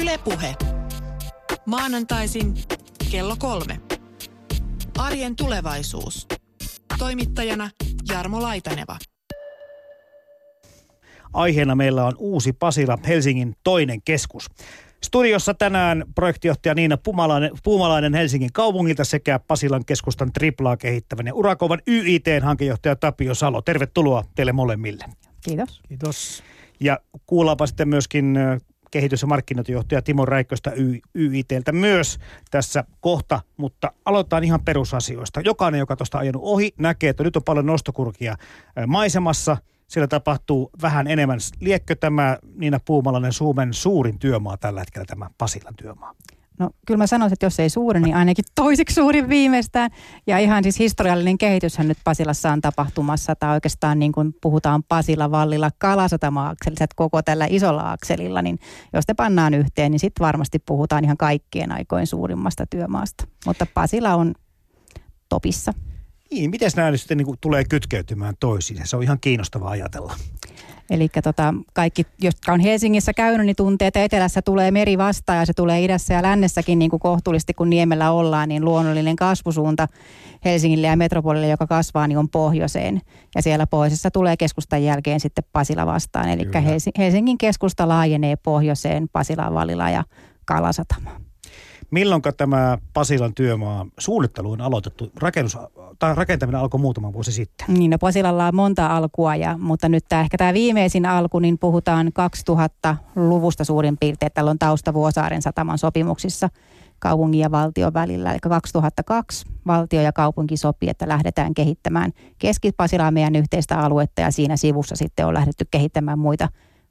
Ylepuhe. Maanantaisin kello kolme. Arjen tulevaisuus. Toimittajana Jarmo Laitaneva. Aiheena meillä on uusi Pasila, Helsingin toinen keskus. Studiossa tänään projektijohtaja Niina Pumalainen, Pumalainen Helsingin kaupungilta sekä Pasilan keskustan triplaa kehittävän ja urakovan YIT-hankejohtaja Tapio Salo. Tervetuloa teille molemmille. Kiitos. Kiitos. Ja kuullaanpa sitten myöskin kehitys- ja markkinointijohtaja Timo Räikköstä YITltä myös tässä kohta, mutta aloitetaan ihan perusasioista. Jokainen, joka tuosta ajanut ohi, näkee, että nyt on paljon nostokurkia maisemassa. Siellä tapahtuu vähän enemmän. Liekkö tämä Niina Puumalainen Suomen suurin työmaa tällä hetkellä, tämä Pasilan työmaa? No kyllä mä sanoisin, että jos ei suuri, niin ainakin toisiksi suurin viimeistään. Ja ihan siis historiallinen kehityshän nyt Pasilassa on tapahtumassa. Tai oikeastaan niin kuin puhutaan Pasila, Vallilla, Kalasatama-akseliset koko tällä isolla akselilla, niin jos te pannaan yhteen, niin sitten varmasti puhutaan ihan kaikkien aikojen suurimmasta työmaasta. Mutta Pasila on topissa. Niin, miten nämä sitten niin kuin tulee kytkeytymään toisiin? Se on ihan kiinnostavaa ajatella. Eli tota, kaikki, jotka on Helsingissä käynyt, niin tuntee, että etelässä tulee meri vastaan ja se tulee idässä ja lännessäkin niin kuin kohtuullisesti, kun niemellä ollaan, niin luonnollinen kasvusuunta Helsingille ja metropolille, joka kasvaa, niin on pohjoiseen. Ja siellä pohjoisessa tulee keskustan jälkeen sitten Pasila vastaan. Eli Helsingin keskusta laajenee pohjoiseen Pasilaan, Valila ja Kalasatama. Milloin tämä Pasilan työmaa suunnittelu on aloitettu? Rakennus, tai rakentaminen alkoi muutama vuosi sitten. Niin, no Pasilalla on monta alkua, ja, mutta nyt tämä, ehkä tämä viimeisin alku, niin puhutaan 2000-luvusta suurin piirtein. Täällä on tausta Vuosaaren sataman sopimuksissa kaupungin ja valtion välillä. Eli 2002 valtio ja kaupunki sopii, että lähdetään kehittämään Keski-Pasilaa meidän yhteistä aluetta, ja siinä sivussa sitten on lähdetty kehittämään muita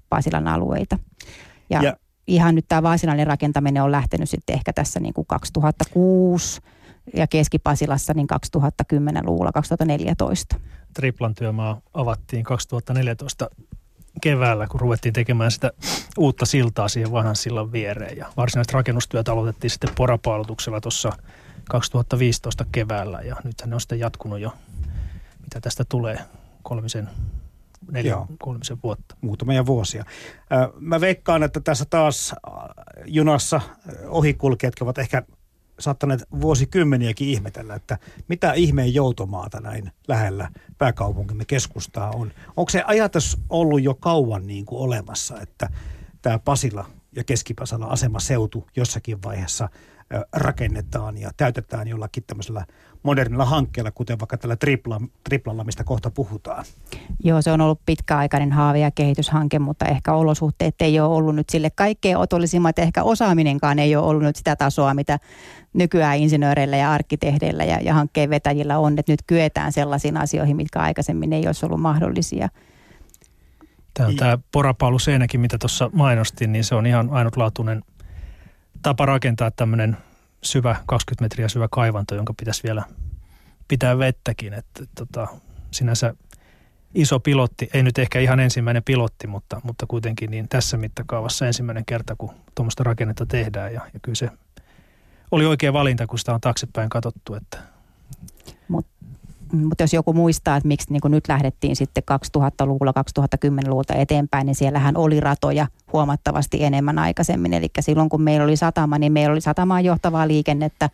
Pasilan alueita. Ja, ja ihan nyt tämä varsinainen rakentaminen on lähtenyt sitten ehkä tässä niin kuin 2006 ja Keski-Pasilassa niin 2010-luvulla, 2014. Triplan työmaa avattiin 2014 keväällä, kun ruvettiin tekemään sitä uutta siltaa siihen vanhan sillan viereen. Ja varsinaiset rakennustyöt aloitettiin sitten porapaalutuksella tuossa 2015 keväällä ja nythän ne on sitten jatkunut jo, mitä tästä tulee, kolmisen neljä, Joo. kolmisen vuotta. Muutamia vuosia. Mä veikkaan, että tässä taas junassa ohikulkijat ovat ehkä saattaneet vuosikymmeniäkin ihmetellä, että mitä ihmeen joutomaata näin lähellä pääkaupunkimme keskustaa on. Onko se ajatus ollut jo kauan niin kuin olemassa, että tämä Pasila ja Keski-Pasala asemaseutu jossakin vaiheessa rakennetaan ja täytetään jollakin tämmöisellä modernilla hankkeella, kuten vaikka tällä tripla, triplalla, mistä kohta puhutaan? Joo, se on ollut pitkäaikainen haave ja kehityshanke, mutta ehkä olosuhteet ei ole ollut nyt sille kaikkein otollisimmat. Ehkä osaaminenkaan ei ole ollut nyt sitä tasoa, mitä nykyään insinööreillä ja arkkitehdeillä ja, ja hankkeen vetäjillä on, että nyt kyetään sellaisiin asioihin, mitkä aikaisemmin ei olisi ollut mahdollisia. Tämä, tämä porapaalu seinäkin, mitä tuossa mainostin, niin se on ihan ainutlaatuinen tapa rakentaa tämmöinen syvä, 20 metriä syvä kaivanto, jonka pitäisi vielä pitää vettäkin. Että, tota, sinänsä iso pilotti, ei nyt ehkä ihan ensimmäinen pilotti, mutta, mutta kuitenkin niin tässä mittakaavassa ensimmäinen kerta, kun tuommoista rakennetta tehdään. Ja, ja kyllä se oli oikea valinta, kun sitä on taaksepäin katsottu. Että. Mut mutta jos joku muistaa, että miksi niin nyt lähdettiin sitten 2000-luvulla, 2010-luvulta eteenpäin, niin siellähän oli ratoja huomattavasti enemmän aikaisemmin. Eli silloin kun meillä oli satama, niin meillä oli satamaan johtavaa liikennettä,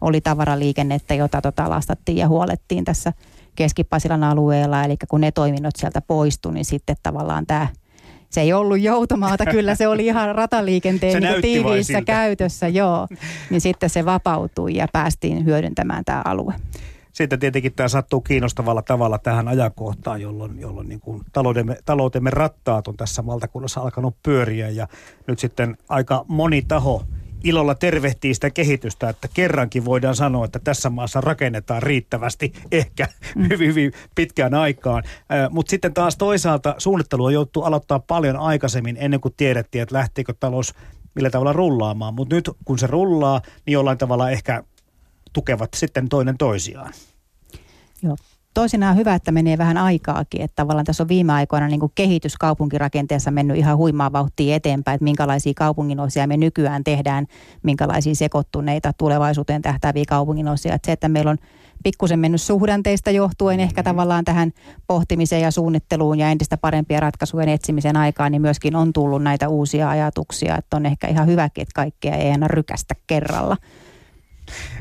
oli tavaraliikennettä, jota tota lastattiin ja huolettiin tässä Keski-Pasilan alueella. Eli kun ne toiminnot sieltä poistui, niin sitten tavallaan tämä se ei ollut joutomaata, kyllä se oli ihan rataliikenteen niin tiiviissä käytössä, joo. Niin sitten se vapautui ja päästiin hyödyntämään tämä alue sitten tietenkin tämä sattuu kiinnostavalla tavalla tähän ajankohtaan, jolloin, jolloin niin kuin taloutemme, taloutemme rattaat on tässä valtakunnassa alkanut pyöriä ja nyt sitten aika moni taho ilolla tervehtii sitä kehitystä, että kerrankin voidaan sanoa, että tässä maassa rakennetaan riittävästi ehkä mm. hyvin, hyvin pitkään aikaan. Mutta sitten taas toisaalta suunnittelua joutuu aloittaa paljon aikaisemmin ennen kuin tiedettiin, että lähteekö talous millä tavalla rullaamaan. Mutta nyt kun se rullaa, niin jollain tavalla ehkä tukevat sitten toinen toisiaan. Joo. toisinaan hyvä, että menee vähän aikaakin. Että tavallaan tässä on viime aikoina niin kuin kehitys kaupunkirakenteessa mennyt ihan huimaa vauhtia eteenpäin, että minkälaisia kaupunginosia me nykyään tehdään, minkälaisia sekoittuneita tulevaisuuteen tähtääviä kaupunginosia. Että se, että meillä on pikkusen mennyt suhdanteista johtuen ehkä mm-hmm. tavallaan tähän pohtimiseen ja suunnitteluun ja entistä parempia ratkaisujen etsimisen aikaan, niin myöskin on tullut näitä uusia ajatuksia, että on ehkä ihan hyväkin, että kaikkea ei aina rykästä kerralla.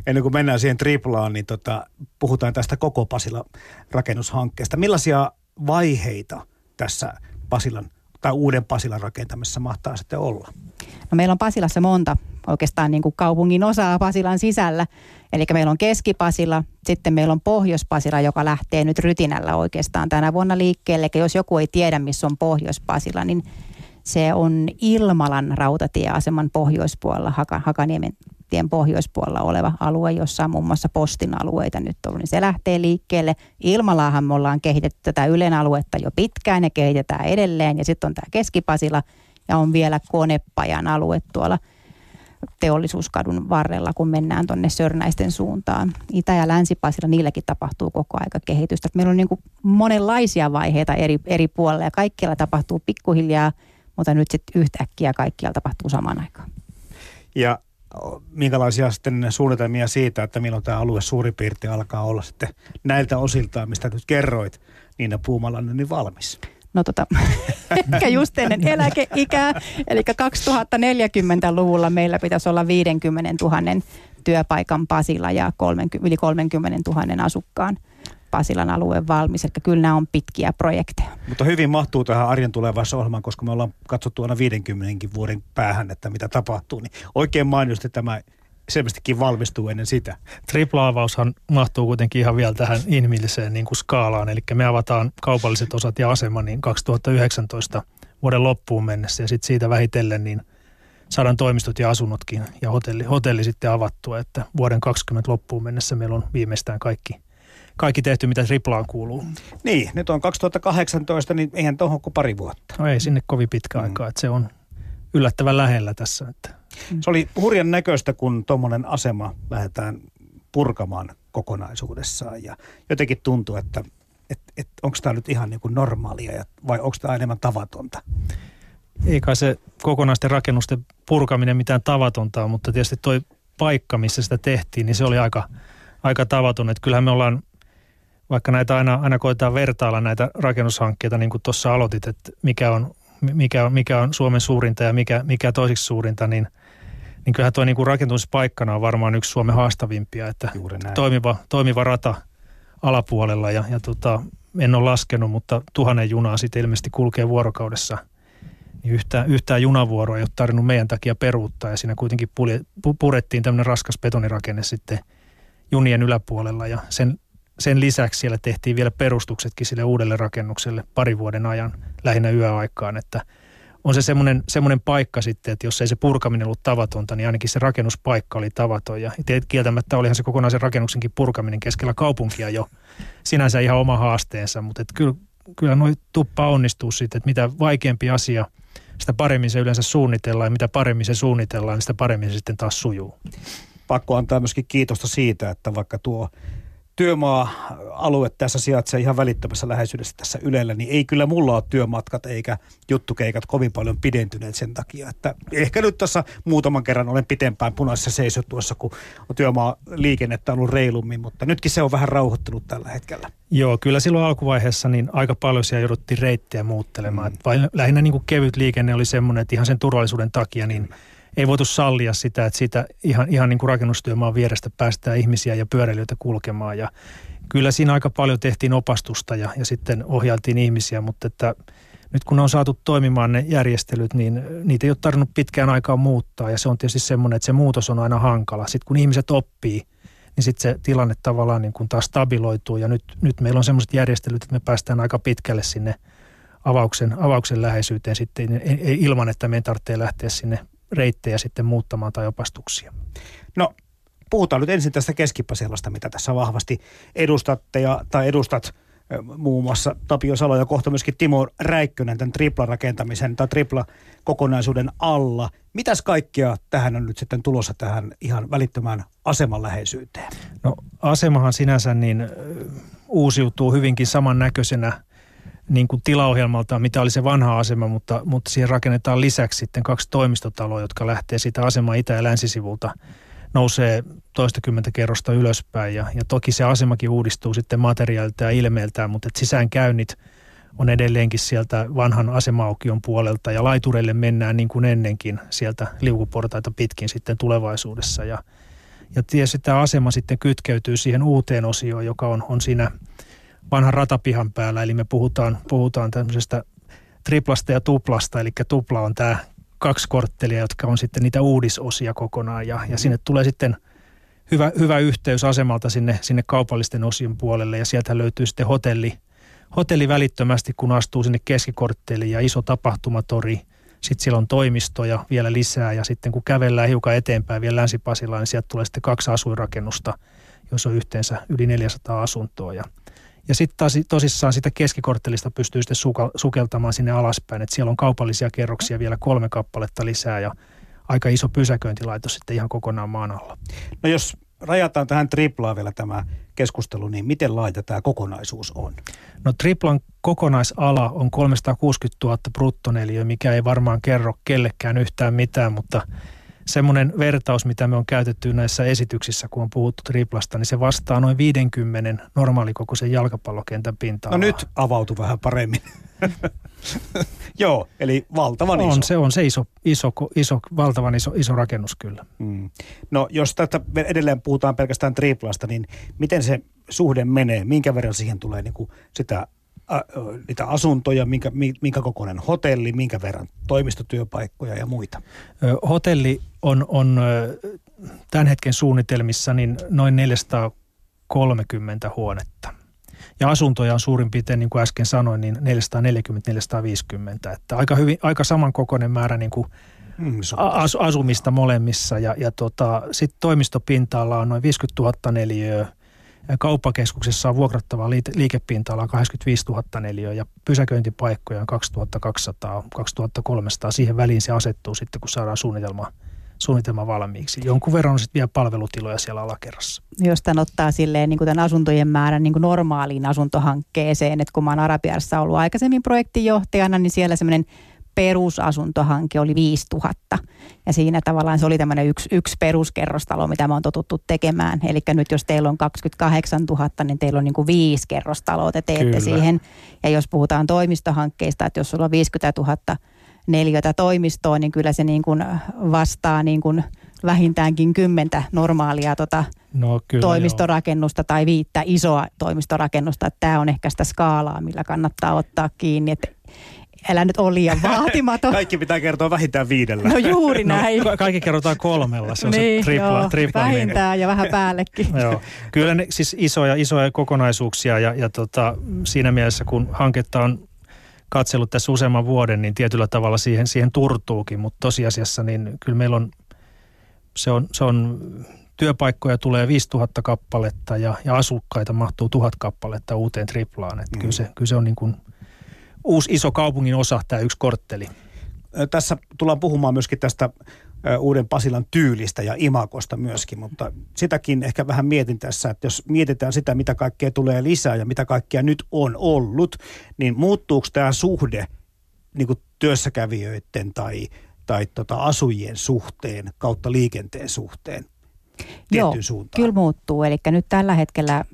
Ennen kuin mennään siihen triplaan, niin tota, puhutaan tästä koko Pasila rakennushankkeesta. Millaisia vaiheita tässä Pasilan tai uuden Pasilan rakentamisessa mahtaa sitten olla? No meillä on Pasilassa monta oikeastaan niin kuin kaupungin osaa Pasilan sisällä. Eli meillä on Keski-Pasila, sitten meillä on Pohjois-Pasila, joka lähtee nyt rytinällä oikeastaan tänä vuonna liikkeelle. Eli jos joku ei tiedä, missä on Pohjois-Pasila, niin se on Ilmalan rautatieaseman pohjoispuolella, Haka, Hakaniemen tien pohjoispuolella oleva alue, jossa on muun muassa postin alueita nyt ollut, niin se lähtee liikkeelle. Ilmalaahan me ollaan kehitetty tätä Ylen aluetta jo pitkään ja kehitetään edelleen. Ja sitten on tämä Keskipasila ja on vielä Konepajan alue tuolla teollisuuskadun varrella, kun mennään tuonne Sörnäisten suuntaan. Itä- ja Länsi-Pasilla, niilläkin tapahtuu koko aika kehitystä. Meillä on niin kuin monenlaisia vaiheita eri, eri puolilla ja kaikkialla tapahtuu pikkuhiljaa, mutta nyt sitten yhtäkkiä kaikkialla tapahtuu samaan aikaan. Ja minkälaisia sitten suunnitelmia siitä, että milloin tämä alue suurin piirtein alkaa olla sitten näiltä osiltaan, mistä nyt kerroit, Niina Puumalainen, niin valmis? No tota, ehkä just ennen eläkeikää, eli 2040-luvulla meillä pitäisi olla 50 000 työpaikan Pasila ja 30, yli 30 000 asukkaan Pasilan alueen valmis. Eli kyllä nämä on pitkiä projekteja. Mutta hyvin mahtuu tähän arjen tulevassa ohjelmaan, koska me ollaan katsottu aina 50 vuoden päähän, että mitä tapahtuu. Niin oikein mainiosti tämä selvästikin valmistuu ennen sitä. Tripla-avaushan mahtuu kuitenkin ihan vielä tähän inhimilliseen niin kuin skaalaan. Eli me avataan kaupalliset osat ja asema niin 2019 vuoden loppuun mennessä ja sitten siitä vähitellen niin saadaan toimistot ja asunnotkin ja hotelli, hotelli sitten avattua, että vuoden 2020 loppuun mennessä meillä on viimeistään kaikki – kaikki tehty, mitä triplaan kuuluu. Niin, nyt on 2018, niin eihän tuohon kuin pari vuotta. No ei sinne kovin pitkä mm. aikaa, että se on yllättävän lähellä tässä. Että. Se oli hurjan näköistä, kun tuommoinen asema lähdetään purkamaan kokonaisuudessaan ja jotenkin tuntuu, että et, et, onko tämä nyt ihan niin kuin normaalia vai onko tämä enemmän tavatonta? Ei kai se kokonaisten rakennusten purkaminen mitään tavatonta on, mutta tietysti toi paikka, missä sitä tehtiin, niin se oli aika, aika tavaton. Että kyllähän me ollaan vaikka näitä aina, aina koetaan vertailla näitä rakennushankkeita, niin kuin tuossa aloitit, että mikä on, mikä on, mikä on Suomen suurinta ja mikä, mikä toiseksi suurinta, niin, niin kyllähän tuo niin kuin rakentumispaikkana on varmaan yksi Suomen haastavimpia, että toimiva, toimiva rata alapuolella ja, ja tota, en ole laskenut, mutta tuhannen junaa sitten ilmeisesti kulkee vuorokaudessa. Niin yhtään, yhtään junavuoroa ei ole tarvinnut meidän takia peruuttaa ja siinä kuitenkin purettiin tämmöinen raskas betonirakenne sitten junien yläpuolella ja sen sen lisäksi siellä tehtiin vielä perustuksetkin sille uudelle rakennukselle pari vuoden ajan lähinnä yöaikaan, että on se semmoinen, semmoinen paikka sitten, että jos ei se purkaminen ollut tavatonta, niin ainakin se rakennuspaikka oli tavaton. Ja kieltämättä olihan se kokonaisen rakennuksenkin purkaminen keskellä kaupunkia jo sinänsä ihan oma haasteensa, mutta että kyllä, kyllä noi tuppa onnistuu sitten, että mitä vaikeampi asia, sitä paremmin se yleensä suunnitellaan ja mitä paremmin se suunnitellaan, niin sitä paremmin se sitten taas sujuu. Pakko antaa myöskin kiitosta siitä, että vaikka tuo työmaa-alue tässä sijaitsee ihan välittömässä läheisyydessä tässä Ylellä, niin ei kyllä mulla ole työmatkat eikä juttukeikat kovin paljon pidentyneet sen takia, että ehkä nyt tässä muutaman kerran olen pitempään punaisessa seisot tuossa, kun on työmaa-liikennettä ollut reilummin, mutta nytkin se on vähän rauhoittunut tällä hetkellä. Joo, kyllä silloin alkuvaiheessa niin aika paljon siellä jouduttiin reittejä muuttelemaan. Mm. Vai lähinnä niin kuin kevyt liikenne oli semmoinen, että ihan sen turvallisuuden takia niin mm ei voitu sallia sitä, että siitä ihan, ihan niin kuin rakennustyömaan vierestä päästään ihmisiä ja pyöräilijöitä kulkemaan. Ja kyllä siinä aika paljon tehtiin opastusta ja, ja sitten ohjailtiin ihmisiä, mutta että nyt kun on saatu toimimaan ne järjestelyt, niin niitä ei ole tarvinnut pitkään aikaa muuttaa. Ja se on tietysti semmoinen, että se muutos on aina hankala. Sitten kun ihmiset oppii, niin sitten se tilanne tavallaan niin kuin taas stabiloituu. Ja nyt, nyt meillä on semmoiset järjestelyt, että me päästään aika pitkälle sinne avauksen, avauksen läheisyyteen sitten ilman, että meidän tarvitsee lähteä sinne reittejä sitten muuttamaan tai opastuksia. No puhutaan nyt ensin tästä keskipaselasta, mitä tässä vahvasti edustatte ja, tai edustat muun muassa Tapio Salo ja kohta myöskin Timo Räikkönen tämän tripla-rakentamisen tai tripla-kokonaisuuden alla. Mitäs kaikkea tähän on nyt sitten tulossa tähän ihan välittömään aseman läheisyyteen? No asemahan sinänsä niin uusiutuu hyvinkin samannäköisenä niin kuin tilaohjelmalta, mitä oli se vanha asema, mutta, mutta siihen rakennetaan lisäksi sitten kaksi toimistotaloa, jotka lähtee siitä asema itä- ja länsisivulta nousee toistakymmentä kerrosta ylöspäin. Ja, ja toki se asemakin uudistuu sitten materiaalilta ja ilmeeltään, mutta et sisäänkäynnit on edelleenkin sieltä vanhan asemaukion puolelta. Ja laitureille mennään niin kuin ennenkin sieltä liukuportaita pitkin sitten tulevaisuudessa. Ja, ja tietysti tämä asema sitten kytkeytyy siihen uuteen osioon, joka on, on siinä vanhan ratapihan päällä, eli me puhutaan, puhutaan tämmöisestä triplasta ja tuplasta, eli tupla on tämä kaksi korttelia, jotka on sitten niitä uudisosia kokonaan. Ja, ja sinne tulee sitten hyvä, hyvä yhteys asemalta sinne, sinne kaupallisten osien puolelle. Ja sieltä löytyy sitten hotelli, hotelli välittömästi, kun astuu sinne keskikortteliin ja iso tapahtumatori. Sitten siellä on toimistoja vielä lisää. Ja sitten kun kävellään hiukan eteenpäin vielä länsi niin sieltä tulee sitten kaksi asuinrakennusta, jossa on yhteensä yli 400 asuntoa. Ja ja sitten tosissaan sitä keskikorttelista pystyy sitten sukeltamaan sinne alaspäin, että siellä on kaupallisia kerroksia vielä kolme kappaletta lisää ja aika iso pysäköintilaitos sitten ihan kokonaan maan alla. No jos rajataan tähän triplaan vielä tämä keskustelu, niin miten laaja tämä kokonaisuus on? No triplan kokonaisala on 360 000 bruttoneliö, mikä ei varmaan kerro kellekään yhtään mitään, mutta semmoinen vertaus, mitä me on käytetty näissä esityksissä, kun on puhuttu triplasta, niin se vastaa noin 50 normaalikokoisen jalkapallokentän pinta-alaa. No nyt avautui vähän paremmin. Joo, eli valtavan on, iso. Se on se iso, iso, iso valtavan iso, iso rakennus kyllä. Mm. No jos tätä edelleen puhutaan pelkästään triplasta, niin miten se suhde menee? Minkä verran siihen tulee niin kuin sitä niitä asuntoja, minkä, minkä kokoinen hotelli, minkä verran toimistotyöpaikkoja ja muita? Hotelli on, on tämän hetken suunnitelmissa niin noin 430 huonetta. Ja asuntoja on suurin piirtein, niin kuin äsken sanoin, niin 440-450. Että aika, hyvin, aika samankokoinen määrä niin kuin mm, as, asumista molemmissa. Ja, ja tota, sitten toimistopinta-ala on noin 50 000 neliöä Kauppakeskuksessa on vuokrattavaa liikepinta-alaa 85 000 neliöä ja pysäköintipaikkoja on 2200, 2300. Siihen väliin se asettuu sitten, kun saadaan suunnitelma, suunnitelma valmiiksi. Jonkun verran on sitten vielä palvelutiloja siellä alakerrassa. Jos tämän ottaa silleen niin kuin tämän asuntojen määrän niin kuin normaaliin asuntohankkeeseen, että kun mä oon Arabiassa ollut aikaisemmin projektinjohtajana, niin siellä semmoinen perusasuntohanke oli 5000. Ja siinä tavallaan se oli tämmöinen yksi, yksi peruskerrostalo, mitä mä oon totuttu tekemään. Eli nyt jos teillä on 28 000, niin teillä on niin kuin viisi kerrostaloa, te teette Kyllä. siihen. Ja jos puhutaan toimistohankkeista, että jos sulla on 50 000 neliötä toimistoa, niin kyllä se niin kuin vastaa niin kuin vähintäänkin kymmentä normaalia tota no, kyllä toimistorakennusta joo. tai viittä isoa toimistorakennusta. Tämä on ehkä sitä skaalaa, millä kannattaa ottaa kiinni. Että älä nyt ole liian vaatimaton. Kaikki pitää kertoa vähintään viidellä. No juuri no, näin. No, kaikki kerrotaan kolmella, se on niin, se tripla, joo, tripla Vähintään ja vähän päällekin. joo. Kyllä ne siis isoja, isoja kokonaisuuksia ja, ja tota, siinä mielessä kun hanketta on katsellut tässä useamman vuoden, niin tietyllä tavalla siihen, siihen turtuukin, mutta tosiasiassa niin kyllä meillä on, se on, se on työpaikkoja tulee 5000 kappaletta ja, ja asukkaita mahtuu 1000 kappaletta uuteen triplaan. Että mm. kyllä, se, kyllä se on niin kuin uusi iso kaupungin osa, tämä yksi kortteli. Tässä tullaan puhumaan myöskin tästä uuden Pasilan tyylistä ja imakosta myöskin, mutta sitäkin ehkä vähän mietin tässä, että jos mietitään sitä, mitä kaikkea tulee lisää ja mitä kaikkea nyt on ollut, niin muuttuuko tämä suhde niin kuin työssäkävijöiden tai, tai tota asujien suhteen kautta liikenteen suhteen Joo, suuntaan? kyllä muuttuu. Eli nyt tällä hetkellä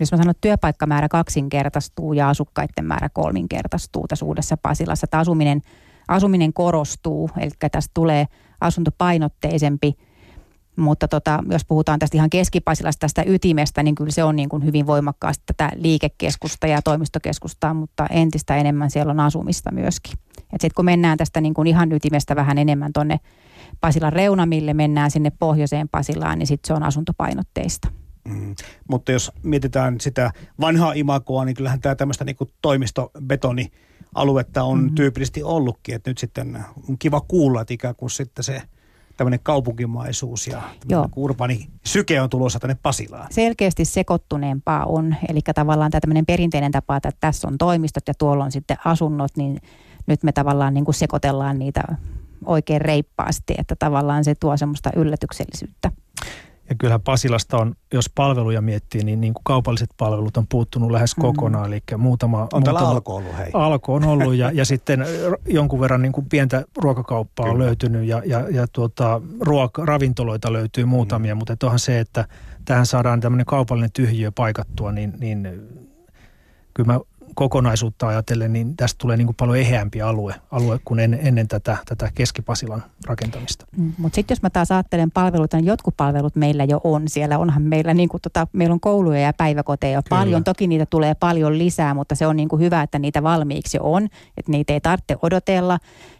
jos mä sanon, että työpaikkamäärä kaksinkertaistuu ja asukkaiden määrä kolminkertaistuu tässä uudessa Pasilassa. Että asuminen, asuminen korostuu, eli tästä tulee asuntopainotteisempi. Mutta tota, jos puhutaan tästä ihan keskipasilasta, tästä ytimestä, niin kyllä se on niin kuin hyvin voimakkaasti tätä liikekeskusta ja toimistokeskusta, mutta entistä enemmän siellä on asumista myöskin. Sitten kun mennään tästä niin kuin ihan ytimestä vähän enemmän tuonne Pasilan reunamille, mennään sinne pohjoiseen Pasilaan, niin sitten se on asuntopainotteista. Mm. Mutta jos mietitään sitä vanhaa imakoa, niin kyllähän tämä tämmöistä niin toimistobetoni aluetta on mm-hmm. tyypillisesti ollutkin. Että nyt sitten on kiva kuulla, että ikään kuin sitten se tämmöinen kaupunkimaisuus ja urbaani syke on tulossa tänne Pasilaan. Selkeästi sekoittuneempaa on. Eli tavallaan tämä tämmöinen perinteinen tapa, että tässä on toimistot ja tuolla on sitten asunnot, niin nyt me tavallaan niin kuin sekoitellaan niitä oikein reippaasti, että tavallaan se tuo semmoista yllätyksellisyyttä. Ja kyllähän Pasilasta on, jos palveluja miettii, niin, niin kuin kaupalliset palvelut on puuttunut lähes mm. kokonaan. Eli muutama, on muutama, alko ollut, hei. Alko on ollut ja, ja sitten jonkun verran niin kuin pientä ruokakauppaa Kyllä. on löytynyt ja, ja, ja tuota, ruoka, ravintoloita löytyy muutamia, mm. mutta onhan se, että tähän saadaan tämmöinen kaupallinen tyhjiö paikattua, niin, niin kyllä mä kokonaisuutta ajatellen, niin tästä tulee niin kuin paljon eheämpi alue, alue kuin en, ennen tätä, tätä Keskipasilan rakentamista. Mm, mutta sitten jos mä taas ajattelen palveluita, niin jotkut palvelut meillä jo on. Siellä onhan meillä, niin kuin tota, meillä on kouluja ja päiväkoteja jo paljon. Toki niitä tulee paljon lisää, mutta se on niin kuin hyvä, että niitä valmiiksi jo on, että niitä ei tarvitse odotella.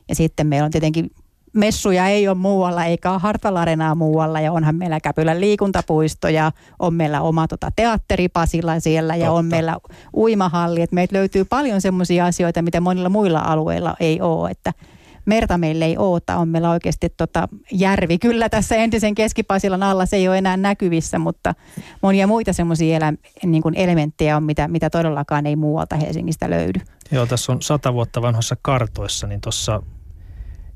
Ja sitten meillä on tietenkin messuja ei ole muualla eikä ole Hartwall muualla ja onhan meillä Käpylän liikuntapuisto ja on meillä oma tota, teatteripasilla siellä ja Totta. on meillä uimahalli. Et meiltä löytyy paljon semmoisia asioita, mitä monilla muilla alueilla ei ole, että merta meillä ei ole, on meillä oikeasti tota järvi. Kyllä tässä entisen keskipasilan alla se ei ole enää näkyvissä, mutta monia muita semmoisia elä, niin elementtejä on, mitä, mitä todellakaan ei muualta Helsingistä löydy. Joo, tässä on sata vuotta vanhassa kartoissa, niin tuossa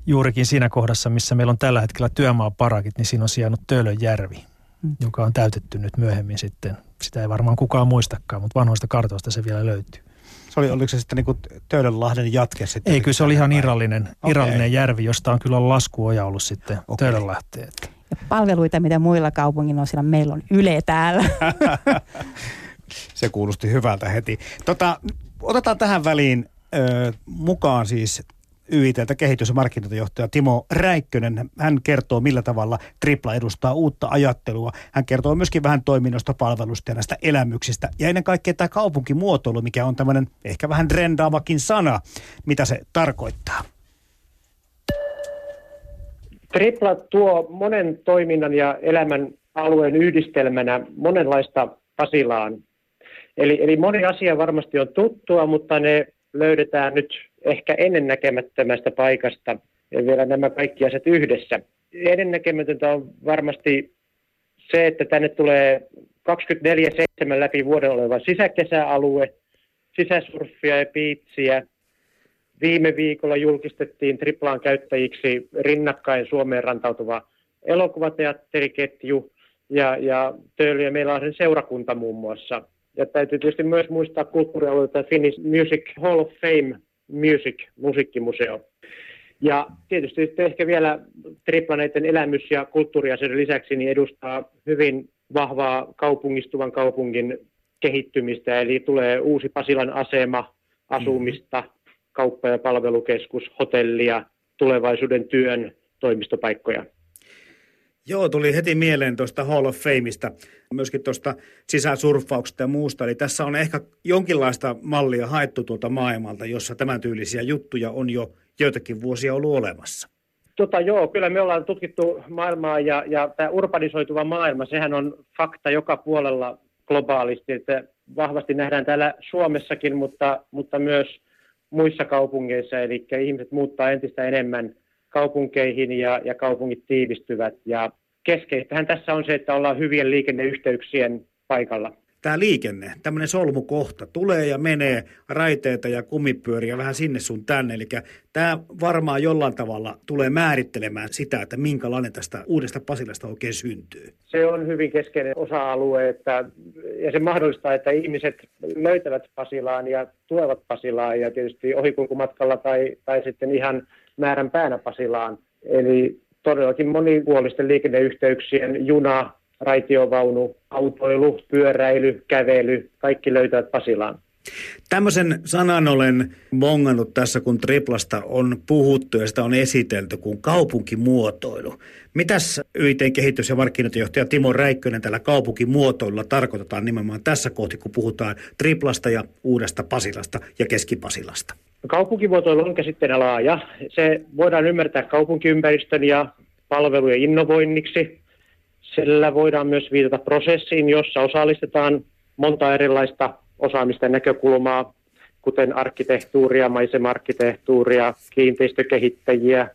juurikin siinä kohdassa, missä meillä on tällä hetkellä työmaaparakit, niin siinä on sijainnut Töölönjärvi, mm. joka on täytetty nyt myöhemmin sitten. Sitä ei varmaan kukaan muistakaan, mutta vanhoista kartoista se vielä löytyy. Se oli, oliko se sitten niin Töölönlahden jatke sitten? Ei, kyllä se oli ihan irrallinen, okay. irrallinen järvi, josta on kyllä laskuoja ollut sitten okay. Töölönlahteen. Ja palveluita, mitä muilla kaupungin osilla, meillä on Yle täällä. se kuulosti hyvältä heti. Tota, otetaan tähän väliin ö, mukaan siis YITltä kehitys- ja markkinointijohtaja Timo Räikkönen. Hän kertoo, millä tavalla Tripla edustaa uutta ajattelua. Hän kertoo myöskin vähän toiminnosta, palvelusta ja näistä elämyksistä. Ja ennen kaikkea tämä kaupunkimuotoilu, mikä on tämmöinen ehkä vähän trendaavakin sana. Mitä se tarkoittaa? Tripla tuo monen toiminnan ja elämän alueen yhdistelmänä monenlaista Pasilaan. Eli, eli moni asia varmasti on tuttua, mutta ne löydetään nyt ehkä ennennäkemättömästä paikasta ja vielä nämä kaikki asiat yhdessä. Ennennäkemätöntä on varmasti se, että tänne tulee 24-7 läpi vuoden oleva sisäkesäalue, sisäsurfia ja piitsiä. Viime viikolla julkistettiin Triplaan käyttäjiksi rinnakkain Suomeen rantautuva elokuvateatteriketju ja, ja ja meillä on sen seurakunta muun muassa. Ja täytyy tietysti myös muistaa kulttuurialueelta Finnish Music Hall of Fame Music, musiikkimuseo. Ja tietysti sitten ehkä vielä triplaneiden elämys- ja kulttuuriasioiden lisäksi niin edustaa hyvin vahvaa kaupungistuvan kaupungin kehittymistä, eli tulee uusi Pasilan asema, asumista, kauppa- ja palvelukeskus, hotellia, tulevaisuuden työn toimistopaikkoja. Joo, tuli heti mieleen tuosta Hall of Fameista, myöskin tuosta sisäsurffauksesta ja muusta. Eli tässä on ehkä jonkinlaista mallia haettu tuolta maailmalta, jossa tämän tyylisiä juttuja on jo joitakin vuosia ollut olemassa. Tota, joo, kyllä me ollaan tutkittu maailmaa ja, ja tämä urbanisoituva maailma, sehän on fakta joka puolella globaalisti, että vahvasti nähdään täällä Suomessakin, mutta, mutta myös muissa kaupungeissa, eli ihmiset muuttaa entistä enemmän – kaupunkeihin ja, ja kaupungit tiivistyvät. Ja keskeistähän tässä on se, että ollaan hyvien liikenneyhteyksien paikalla. Tämä liikenne, tämmöinen solmukohta, tulee ja menee raiteita ja kumipyöriä vähän sinne sun tänne. Eli tämä varmaan jollain tavalla tulee määrittelemään sitä, että minkälainen tästä uudesta Pasilasta oikein syntyy. Se on hyvin keskeinen osa-alue että, ja se mahdollistaa, että ihmiset löytävät Pasilaan ja tulevat Pasilaan ja tietysti ohikulkumatkalla tai, tai sitten ihan määrän päänä Pasilaan. Eli todellakin monipuolisten liikenneyhteyksien juna, raitiovaunu, autoilu, pyöräily, kävely, kaikki löytävät Pasilaan. Tämmöisen sanan olen mongannut tässä, kun triplasta on puhuttu ja sitä on esitelty kuin kaupunkimuotoilu. Mitäs YITn kehitys- ja markkinointijohtaja Timo Räikkönen tällä kaupunkimuotoilulla tarkoitetaan nimenomaan tässä kohti, kun puhutaan triplasta ja uudesta Pasilasta ja keskipasilasta? Kaupunkimuotoilu on käsitteenä laaja. Se voidaan ymmärtää kaupunkiympäristön ja palvelujen innovoinniksi. Sillä voidaan myös viitata prosessiin, jossa osallistetaan monta erilaista osaamista näkökulmaa, kuten arkkitehtuuria, maisemarkkitehtuuria, kiinteistökehittäjiä,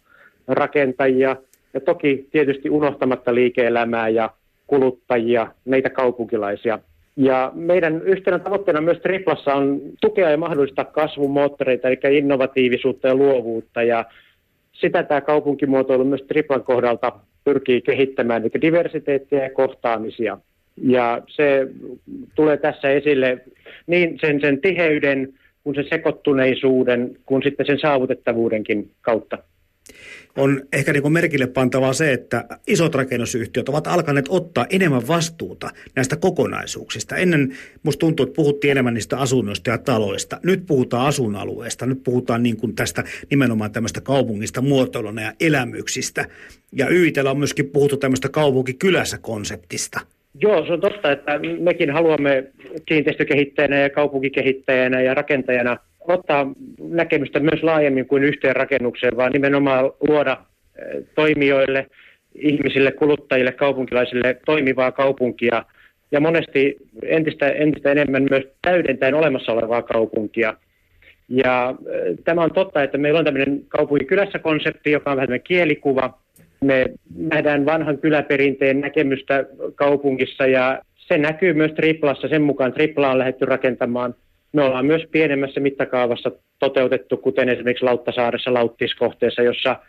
rakentajia ja toki tietysti unohtamatta liike-elämää ja kuluttajia, meitä kaupunkilaisia – ja meidän yhtenä tavoitteena myös Triplassa on tukea ja mahdollistaa kasvun moottoreita, eli innovatiivisuutta ja luovuutta. Ja sitä tämä kaupunkimuotoilu myös Triplan kohdalta pyrkii kehittämään niin diversiteettiä ja kohtaamisia. Ja se tulee tässä esille niin sen, sen tiheyden kuin sen sekoittuneisuuden kuin sitten sen saavutettavuudenkin kautta on ehkä niin kuin merkille pantavaa se, että isot rakennusyhtiöt ovat alkaneet ottaa enemmän vastuuta näistä kokonaisuuksista. Ennen musta tuntuu, että puhuttiin enemmän niistä asunnoista ja taloista. Nyt puhutaan asuinalueesta, nyt puhutaan niin kuin tästä nimenomaan tämmöistä kaupungista muotoiluna ja elämyksistä. Ja YITellä on myöskin puhuttu tämmöistä kaupunkikylässä konseptista. Joo, se on totta, että mekin haluamme kiinteistökehittäjänä ja kaupunkikehittäjänä ja rakentajana – ottaa näkemystä myös laajemmin kuin yhteen rakennukseen, vaan nimenomaan luoda eh, toimijoille, ihmisille, kuluttajille, kaupunkilaisille toimivaa kaupunkia ja monesti entistä, entistä enemmän myös täydentäen olemassa olevaa kaupunkia. Ja eh, tämä on totta, että meillä on tämmöinen kaupunkikylässä konsepti, joka on vähän kielikuva. Me nähdään vanhan kyläperinteen näkemystä kaupungissa ja se näkyy myös Triplassa. Sen mukaan Tripla on lähdetty rakentamaan – me ollaan myös pienemmässä mittakaavassa toteutettu, kuten esimerkiksi Lauttasaaressa Lauttiskohteessa, jossa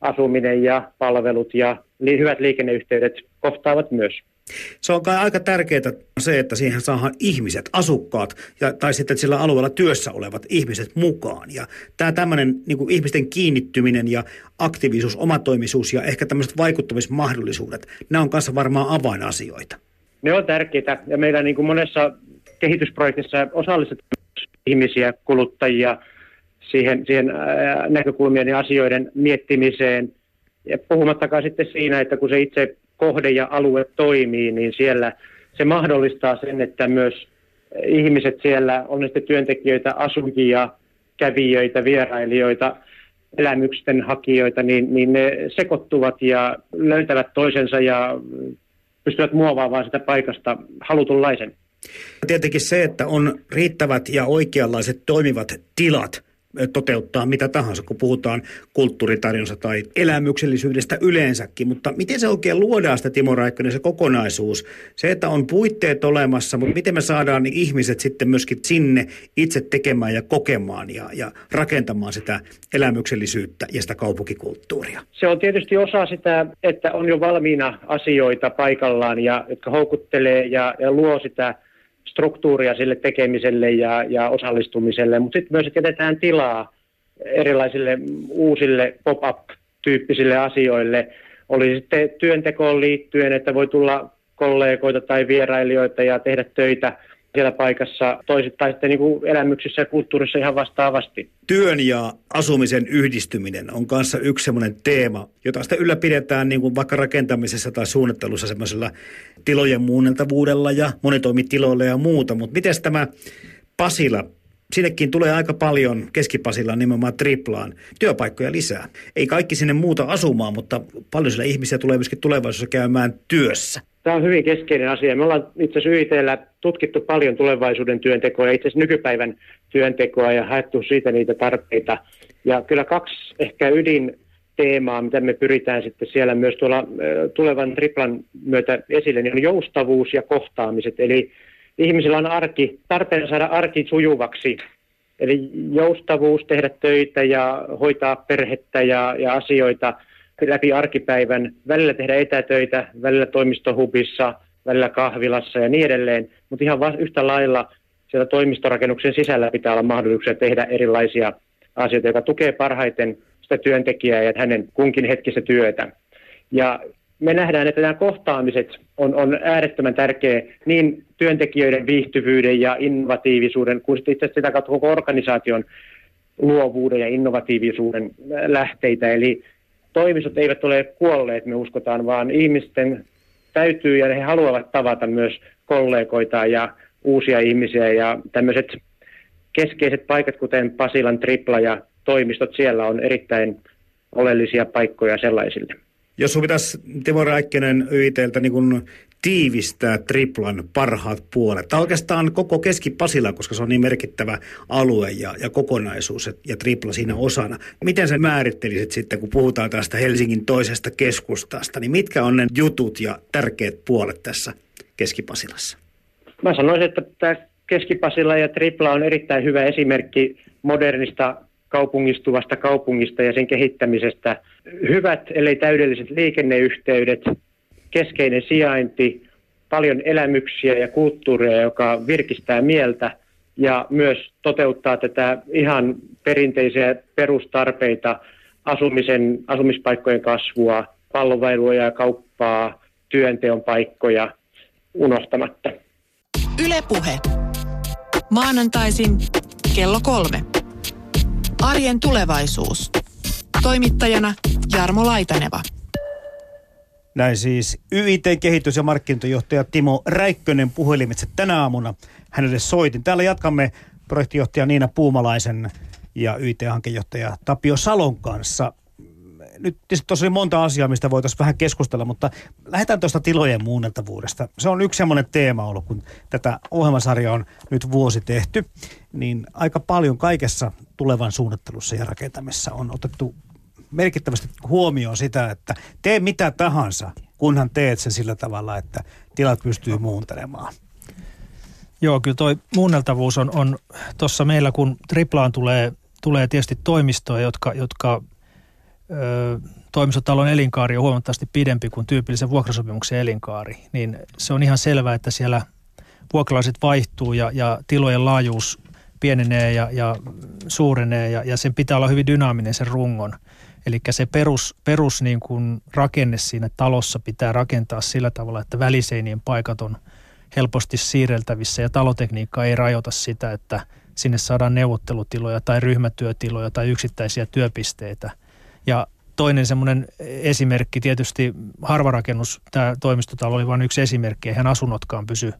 asuminen ja palvelut ja hyvät liikenneyhteydet kohtaavat myös. Se on kai aika tärkeää se, että siihen saadaan ihmiset, asukkaat ja, tai sitten sillä alueella työssä olevat ihmiset mukaan. Ja tämä tämmöinen niin ihmisten kiinnittyminen ja aktiivisuus, omatoimisuus ja ehkä tämmöiset vaikuttamismahdollisuudet, nämä on kanssa varmaan avainasioita. Ne on tärkeitä ja meillä niin kuin monessa kehitysprojektissa osallistetaan ihmisiä, kuluttajia siihen, siihen näkökulmien ja asioiden miettimiseen. Ja puhumattakaan sitten siinä, että kun se itse kohde ja alue toimii, niin siellä se mahdollistaa sen, että myös ihmiset siellä, on sitten työntekijöitä, asujia, kävijöitä, vierailijoita, elämyksen hakijoita, niin, niin ne sekoittuvat ja löytävät toisensa ja pystyvät muovaamaan sitä paikasta halutunlaisen. Tietenkin se, että on riittävät ja oikeanlaiset toimivat tilat toteuttaa mitä tahansa, kun puhutaan kulttuuritarjonsa tai elämyksellisyydestä yleensäkin. Mutta miten se oikein luodaan sitä, Timo Raikkonen, se kokonaisuus? Se, että on puitteet olemassa, mutta miten me saadaan ihmiset sitten myöskin sinne itse tekemään ja kokemaan ja, ja rakentamaan sitä elämyksellisyyttä ja sitä kaupunkikulttuuria? Se on tietysti osa sitä, että on jo valmiina asioita paikallaan, ja, jotka houkuttelee ja, ja luo sitä struktuuria sille tekemiselle ja, ja osallistumiselle, mutta sitten myös jätetään tilaa erilaisille uusille pop-up-tyyppisille asioille. Oli sitten työntekoon liittyen, että voi tulla kollegoita tai vierailijoita ja tehdä töitä – siellä paikassa, toisittain sitten niin kuin elämyksissä ja kulttuurissa ihan vastaavasti. Työn ja asumisen yhdistyminen on kanssa yksi semmoinen teema, jota sitä ylläpidetään niin kuin vaikka rakentamisessa tai suunnittelussa semmoisella tilojen muunneltavuudella ja monitoimitiloilla ja muuta. Mutta miten tämä Pasila Sinnekin tulee aika paljon keskipasilla nimenomaan triplaan työpaikkoja lisää. Ei kaikki sinne muuta asumaan, mutta paljon sillä ihmisiä tulee myöskin tulevaisuudessa käymään työssä. Tämä on hyvin keskeinen asia. Me ollaan itse asiassa tutkittu paljon tulevaisuuden työntekoa ja itse asiassa nykypäivän työntekoa ja haettu siitä niitä tarpeita. Ja kyllä kaksi ehkä ydin teemaa, mitä me pyritään sitten siellä myös tuolla tulevan triplan myötä esille, niin on joustavuus ja kohtaamiset. Eli ihmisillä on arki, tarpeen saada arki sujuvaksi. Eli joustavuus, tehdä töitä ja hoitaa perhettä ja, ja asioita – läpi arkipäivän, välillä tehdä etätöitä, välillä toimistohubissa, välillä kahvilassa ja niin edelleen, mutta ihan yhtä lailla siellä toimistorakennuksen sisällä pitää olla mahdollisuuksia tehdä erilaisia asioita, jotka tukee parhaiten sitä työntekijää ja hänen kunkin hetkistä työtä. Ja me nähdään, että nämä kohtaamiset on, on äärettömän tärkeä niin työntekijöiden viihtyvyyden ja innovatiivisuuden kuin itse sitä kautta koko organisaation luovuuden ja innovatiivisuuden lähteitä. Eli toimistot eivät ole kuolleet, me uskotaan, vaan ihmisten täytyy ja he haluavat tavata myös kollegoita ja uusia ihmisiä ja tämmöiset keskeiset paikat, kuten Pasilan tripla ja toimistot siellä on erittäin oleellisia paikkoja sellaisille. Jos sinun pitäisi Timo Räikkönen YITltä niin tiivistää triplan parhaat puolet. Tai oikeastaan koko Keski-Pasila, koska se on niin merkittävä alue ja, ja kokonaisuus ja tripla siinä osana. Miten sä määrittelisit sitten, kun puhutaan tästä Helsingin toisesta keskustasta, niin mitkä on ne jutut ja tärkeät puolet tässä Keski-Pasilassa? Mä sanoisin, että tämä Keski-Pasila ja tripla on erittäin hyvä esimerkki modernista kaupungistuvasta kaupungista ja sen kehittämisestä. Hyvät, ellei täydelliset liikenneyhteydet, keskeinen sijainti, paljon elämyksiä ja kulttuuria, joka virkistää mieltä ja myös toteuttaa tätä ihan perinteisiä perustarpeita, asumisen, asumispaikkojen kasvua, pallovailua ja kauppaa, työnteon paikkoja unohtamatta. Ylepuhe. Maanantaisin kello kolme. Arjen tulevaisuus. Toimittajana Jarmo Laitaneva. Näin siis YIT-kehitys- ja markkinointijohtaja Timo Räikkönen puhelimitse tänä aamuna hänelle soitin. Täällä jatkamme projektijohtaja Niina Puumalaisen ja YIT-hankejohtaja Tapio Salon kanssa. Nyt tietysti oli monta asiaa, mistä voitaisiin vähän keskustella, mutta lähdetään tuosta tilojen muunneltavuudesta. Se on yksi semmoinen teema ollut, kun tätä ohjelmasarjaa on nyt vuosi tehty, niin aika paljon kaikessa tulevan suunnittelussa ja rakentamisessa on otettu merkittävästi huomioon sitä, että tee mitä tahansa, kunhan teet sen sillä tavalla, että tilat pystyy muuntelemaan. Joo, kyllä toi muunneltavuus on, on tuossa meillä, kun triplaan tulee, tulee tietysti toimistoja, jotka, jotka ö, toimistotalon elinkaari on huomattavasti pidempi kuin tyypillisen vuokrasopimuksen elinkaari, niin se on ihan selvää, että siellä vuokralaiset vaihtuu ja, ja tilojen laajuus pienenee ja, ja suurenee ja, ja sen pitää olla hyvin dynaaminen sen rungon. Eli se perus, perus niin kuin rakenne siinä talossa pitää rakentaa sillä tavalla, että väliseinien paikat on helposti siirreltävissä ja talotekniikka ei rajoita sitä, että sinne saadaan neuvottelutiloja tai ryhmätyötiloja tai yksittäisiä työpisteitä. Ja toinen semmoinen esimerkki, tietysti harvarakennus, tämä toimistotalo oli vain yksi esimerkki, eihän asunnotkaan pysy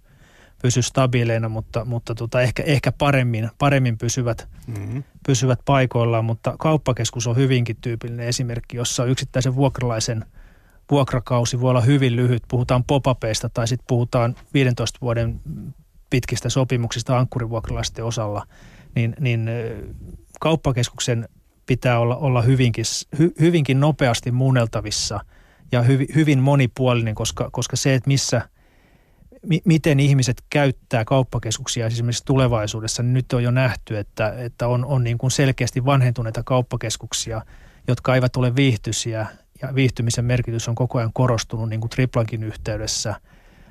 pysy stabiileina, mutta, mutta tota, ehkä, ehkä paremmin, paremmin pysyvät, mm-hmm. pysyvät paikoillaan. Mutta kauppakeskus on hyvinkin tyypillinen esimerkki, jossa yksittäisen vuokralaisen vuokrakausi voi olla hyvin lyhyt. Puhutaan popapeista tai sitten puhutaan 15 vuoden pitkistä sopimuksista ankkurivuokralaisten osalla. Niin, niin kauppakeskuksen pitää olla, olla hyvinkin, hy, hyvinkin nopeasti muunneltavissa ja hy, hyvin monipuolinen, koska, koska se, että missä – mi- miten ihmiset käyttää kauppakeskuksia esimerkiksi tulevaisuudessa, niin nyt on jo nähty, että, että on, on niin kuin selkeästi vanhentuneita kauppakeskuksia, jotka eivät ole viihtyisiä ja viihtymisen merkitys on koko ajan korostunut niin kuin triplankin yhteydessä.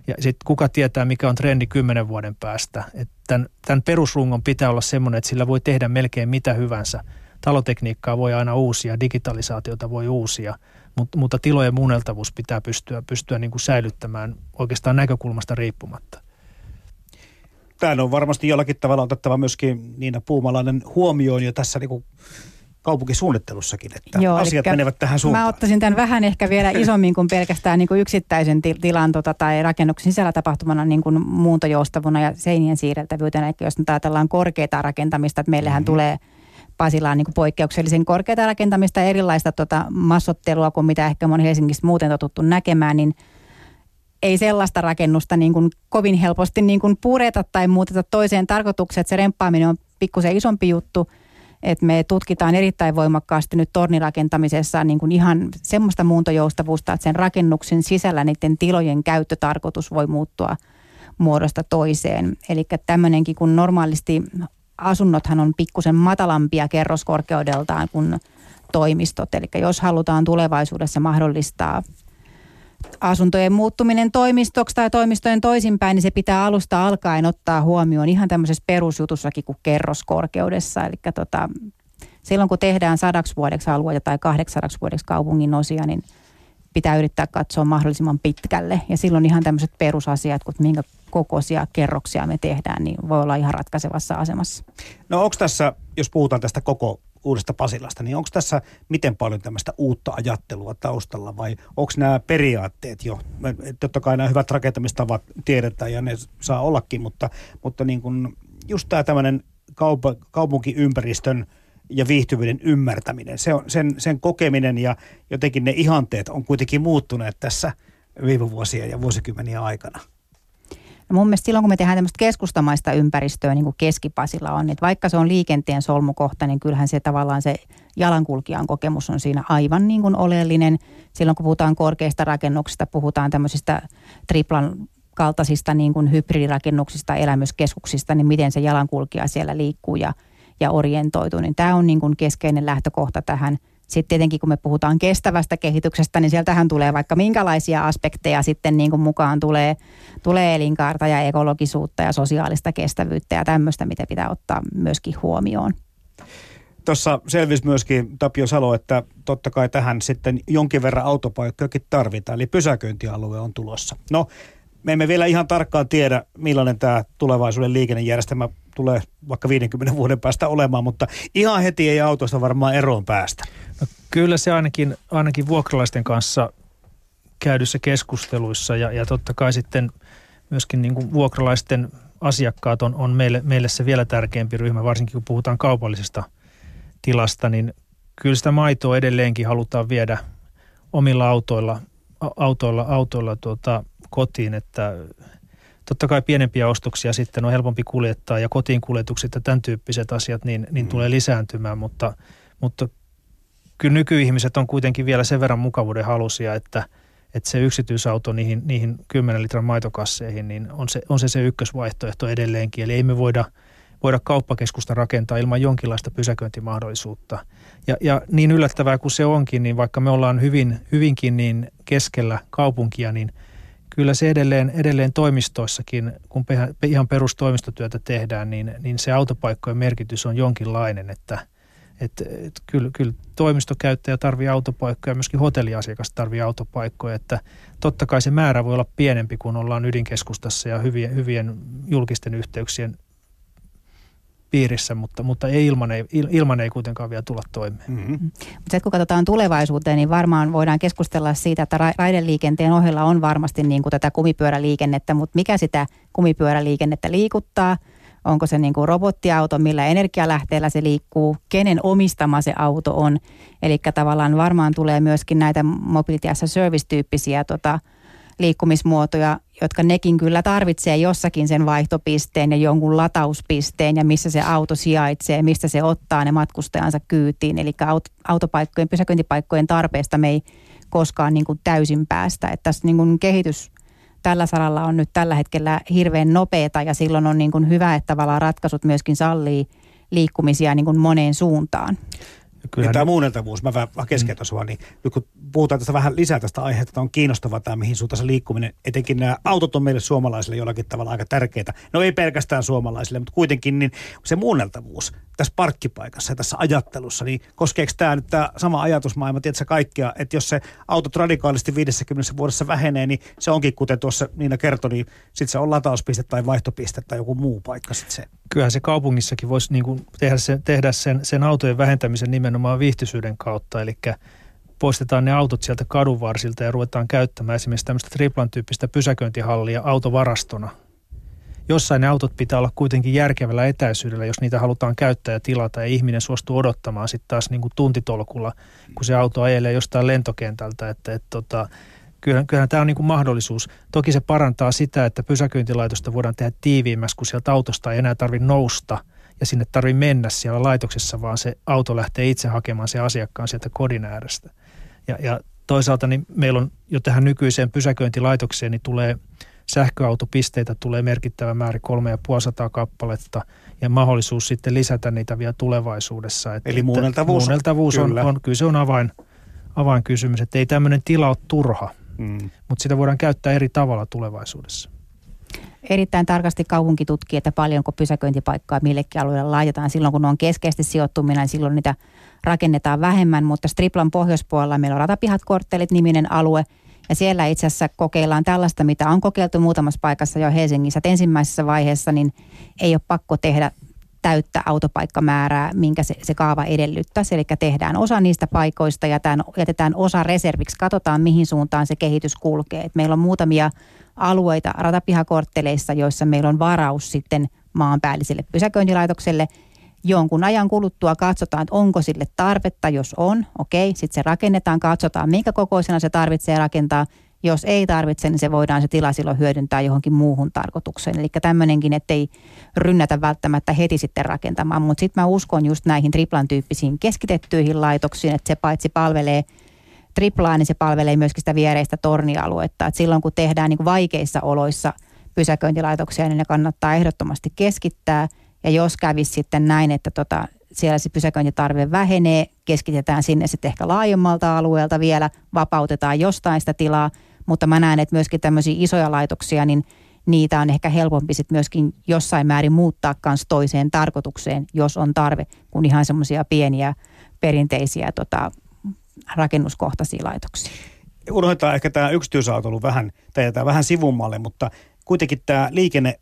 Ja sitten kuka tietää, mikä on trendi kymmenen vuoden päästä. Tämän, tämän perusrungon pitää olla semmoinen, että sillä voi tehdä melkein mitä hyvänsä. Talotekniikkaa voi aina uusia, digitalisaatiota voi uusia – mutta, mutta tilojen muunneltavuus pitää pystyä, pystyä niin kuin säilyttämään oikeastaan näkökulmasta riippumatta. Tämä on varmasti jollakin tavalla otettava myöskin Niina Puumalainen huomioon jo tässä niin kuin kaupunkisuunnittelussakin, että Joo, asiat menevät tähän suuntaan. Mä ottaisin tämän vähän ehkä vielä isommin kuin pelkästään niin kuin yksittäisen tilan tota, tai rakennuksen sisällä tapahtumana niin kuin muuntojoustavuna ja seinien siirreltävyytenä. Eli jos nyt ajatellaan korkeita rakentamista, että meillähän mm-hmm. tulee – Pasilaan niin poikkeuksellisen korkeata rakentamista ja erilaista tota massottelua kuin mitä ehkä moni Helsingissä muuten totuttu näkemään, niin ei sellaista rakennusta niin kuin kovin helposti niin kuin pureta tai muuteta toiseen tarkoitukseen, että se remppaaminen on pikkusen isompi juttu, että me tutkitaan erittäin voimakkaasti nyt tornirakentamisessa niin kuin ihan semmoista muuntojoustavuutta, että sen rakennuksen sisällä niiden tilojen käyttötarkoitus voi muuttua muodosta toiseen. Eli tämmöinenkin, kun normaalisti asunnothan on pikkusen matalampia kerroskorkeudeltaan kuin toimistot. Eli jos halutaan tulevaisuudessa mahdollistaa asuntojen muuttuminen toimistoksi tai toimistojen toisinpäin, niin se pitää alusta alkaen ottaa huomioon ihan tämmöisessä perusjutussakin kuin kerroskorkeudessa. Eli tota, silloin kun tehdään sadaksi vuodeksi alueita tai kahdeksadaksi vuodeksi kaupungin osia, niin pitää yrittää katsoa mahdollisimman pitkälle. Ja silloin ihan tämmöiset perusasiat, kun minkä kokoisia kerroksia me tehdään, niin voi olla ihan ratkaisevassa asemassa. No onko tässä, jos puhutaan tästä koko uudesta Pasilasta, niin onko tässä miten paljon tämmöistä uutta ajattelua taustalla vai onko nämä periaatteet jo? Totta kai nämä hyvät rakentamistavat tiedetään ja ne saa ollakin, mutta, mutta niin kuin just tämä tämmöinen kaup- kaupunkiympäristön ja viihtyvyyden ymmärtäminen, se on, sen, sen kokeminen ja jotenkin ne ihanteet on kuitenkin muuttuneet tässä viime vuosien ja vuosikymmeniä aikana. No mun mielestä silloin, kun me tehdään tämmöistä keskustamaista ympäristöä, niin kuin Keskipasilla on, että vaikka se on liikenteen solmukohta, niin kyllähän se tavallaan se jalankulkijan kokemus on siinä aivan niin kuin oleellinen. Silloin, kun puhutaan korkeista rakennuksista, puhutaan tämmöisistä triplan kaltaisista niin kuin hybridirakennuksista, elämyskeskuksista, niin miten se jalankulkija siellä liikkuu ja, ja orientoituu, niin tämä on niin kuin keskeinen lähtökohta tähän. Sitten tietenkin kun me puhutaan kestävästä kehityksestä, niin sieltähän tulee vaikka minkälaisia aspekteja sitten niin kuin mukaan tulee, tulee elinkaarta ja ekologisuutta ja sosiaalista kestävyyttä ja tämmöistä, mitä pitää ottaa myöskin huomioon. Tuossa selvisi myöskin Tapio Salo, että totta kai tähän sitten jonkin verran autopaikkojakin tarvitaan, eli pysäköintialue on tulossa. No, me emme vielä ihan tarkkaan tiedä, millainen tämä tulevaisuuden liikennejärjestelmä tulee vaikka 50 vuoden päästä olemaan, mutta ihan heti ei autosta varmaan eroon päästä. No, kyllä se ainakin, ainakin vuokralaisten kanssa käydyssä keskusteluissa ja, ja totta kai sitten myöskin niin kuin vuokralaisten asiakkaat on, on meille, meille se vielä tärkeämpi ryhmä, varsinkin kun puhutaan kaupallisesta tilasta, niin kyllä sitä maitoa edelleenkin halutaan viedä omilla autoilla, autoilla, autoilla tuota, kotiin, että totta kai pienempiä ostoksia sitten on helpompi kuljettaa ja kotiin kuljetukset ja tämän tyyppiset asiat niin, niin mm. tulee lisääntymään, mutta, mutta kyllä nykyihmiset on kuitenkin vielä sen verran mukavuuden halusia, että, että se yksityisauto niihin, niihin 10 litran maitokasseihin niin on se, on se se ykkösvaihtoehto edelleenkin. Eli ei me voida, voida kauppakeskusta rakentaa ilman jonkinlaista pysäköintimahdollisuutta. Ja, ja niin yllättävää kuin se onkin, niin vaikka me ollaan hyvin, hyvinkin niin keskellä kaupunkia, niin – kyllä se edelleen, edelleen toimistoissakin, kun ihan perustoimistotyötä tehdään, niin, niin se autopaikkojen merkitys on jonkinlainen, että et, et kyllä, kyllä toimistokäyttäjä tarvii autopaikkoja, myöskin hotelliasiakas tarvii autopaikkoja, että totta kai se määrä voi olla pienempi, kun ollaan ydinkeskustassa ja hyvien, hyvien julkisten yhteyksien piirissä, mutta, mutta ei ilman, ei, ilman ei kuitenkaan vielä tulla toimeen. Mm-hmm. Mutta kun katsotaan tulevaisuuteen, niin varmaan voidaan keskustella siitä, että ra- raideliikenteen ohella on varmasti niin kuin tätä kumipyöräliikennettä, mutta mikä sitä kumipyöräliikennettä liikuttaa? Onko se niin kuin robottiauto, millä energialähteellä se liikkuu, kenen omistama se auto on. Eli tavallaan varmaan tulee myöskin näitä mobility as a service-tyyppisiä tota, liikkumismuotoja, jotka nekin kyllä tarvitsee jossakin sen vaihtopisteen ja jonkun latauspisteen ja missä se auto sijaitsee, mistä se ottaa ne matkustajansa kyytiin. Eli autopaikkojen, pysäköintipaikkojen tarpeesta me ei koskaan niin kuin täysin päästä. Että tässä niin kuin kehitys tällä saralla on nyt tällä hetkellä hirveän nopeata ja silloin on niin kuin hyvä, että tavallaan ratkaisut myöskin sallii liikkumisia niin kuin moneen suuntaan. Kyllä. Ja tämä muunneltavuus, mä vähän keskeytän sua, niin nyt kun puhutaan tästä vähän lisää tästä aiheesta, että on kiinnostavaa tämä mihin suuntaan se liikkuminen, etenkin nämä autot on meille suomalaisille jollakin tavalla aika tärkeitä. No ei pelkästään suomalaisille, mutta kuitenkin niin se muunneltavuus tässä parkkipaikassa ja tässä ajattelussa, niin koskeeko tämä nyt tämä sama ajatusmaailma, tiedätkö kaikkea, että jos se auto radikaalisti 50 vuodessa vähenee, niin se onkin, kuten tuossa Niina kertoi, niin sitten se on latauspiste tai vaihtopiste tai joku muu paikka sitten se. Kyllähän se kaupungissakin voisi niin kuin tehdä, sen, tehdä sen, sen autojen vähentämisen nimenomaan viihtyisyyden kautta, eli poistetaan ne autot sieltä kadunvarsilta ja ruvetaan käyttämään esimerkiksi tämmöistä triplan tyyppistä pysäköintihallia autovarastona – jossain ne autot pitää olla kuitenkin järkevällä etäisyydellä, jos niitä halutaan käyttää ja tilata ja ihminen suostuu odottamaan sitten taas niin kuin tuntitolkulla, kun se auto ajelee jostain lentokentältä, että, että tota, kyllähän, kyllähän tämä on niin kuin mahdollisuus. Toki se parantaa sitä, että pysäköintilaitosta voidaan tehdä tiiviimmässä, kun sieltä autosta ei enää tarvitse nousta ja sinne tarvitse mennä siellä laitoksessa, vaan se auto lähtee itse hakemaan se asiakkaan sieltä kodin äärestä. Ja, ja toisaalta niin meillä on jo tähän nykyiseen pysäköintilaitokseen niin tulee – sähköautopisteitä tulee merkittävä määrä, 3500 kappaletta, ja mahdollisuus sitten lisätä niitä vielä tulevaisuudessa. Että, Eli muunneltavuus, muunneltavuus on, kyllä. on, kyllä se on avain, avainkysymys, että ei tämmöinen tila ole turha, mm. mutta sitä voidaan käyttää eri tavalla tulevaisuudessa. Erittäin tarkasti kaupunki tutkii, että paljonko pysäköintipaikkaa millekin alueelle laitetaan. Silloin kun on keskeisesti sijoittuminen, niin silloin niitä rakennetaan vähemmän, mutta Striplan pohjoispuolella meillä on ratapihat korttelit niminen alue – ja siellä itse asiassa kokeillaan tällaista, mitä on kokeiltu muutamassa paikassa jo Helsingissä. Että ensimmäisessä vaiheessa niin ei ole pakko tehdä täyttä autopaikkamäärää, minkä se, se kaava edellyttäisi. Eli tehdään osa niistä paikoista ja tämän, jätetään osa reserviksi. Katsotaan, mihin suuntaan se kehitys kulkee. Et meillä on muutamia alueita ratapihakortteleissa, joissa meillä on varaus sitten maanpäälliselle pysäköintilaitokselle – jonkun ajan kuluttua katsotaan, että onko sille tarvetta, jos on, okei, sitten se rakennetaan, katsotaan minkä kokoisena se tarvitsee rakentaa. Jos ei tarvitse, niin se voidaan se tila silloin hyödyntää johonkin muuhun tarkoitukseen. Eli tämmöinenkin, ettei rynnätä välttämättä heti sitten rakentamaan. Mutta sitten mä uskon just näihin triplan tyyppisiin keskitettyihin laitoksiin, että se paitsi palvelee triplaa, niin se palvelee myöskin sitä viereistä tornialuetta. Et silloin kun tehdään niin vaikeissa oloissa pysäköintilaitoksia, niin ne kannattaa ehdottomasti keskittää – ja jos kävisi sitten näin, että tota, siellä se pysäköintitarve vähenee, keskitetään sinne sitten ehkä laajemmalta alueelta vielä, vapautetaan jostain sitä tilaa, mutta mä näen, että myöskin tämmöisiä isoja laitoksia, niin niitä on ehkä helpompi sitten myöskin jossain määrin muuttaa kanssa toiseen tarkoitukseen, jos on tarve, kuin ihan semmoisia pieniä perinteisiä tota, rakennuskohtaisia laitoksia. Unohdetaan ehkä tämä yksityisautoilu vähän, tai vähän sivummalle, mutta kuitenkin tämä liikenne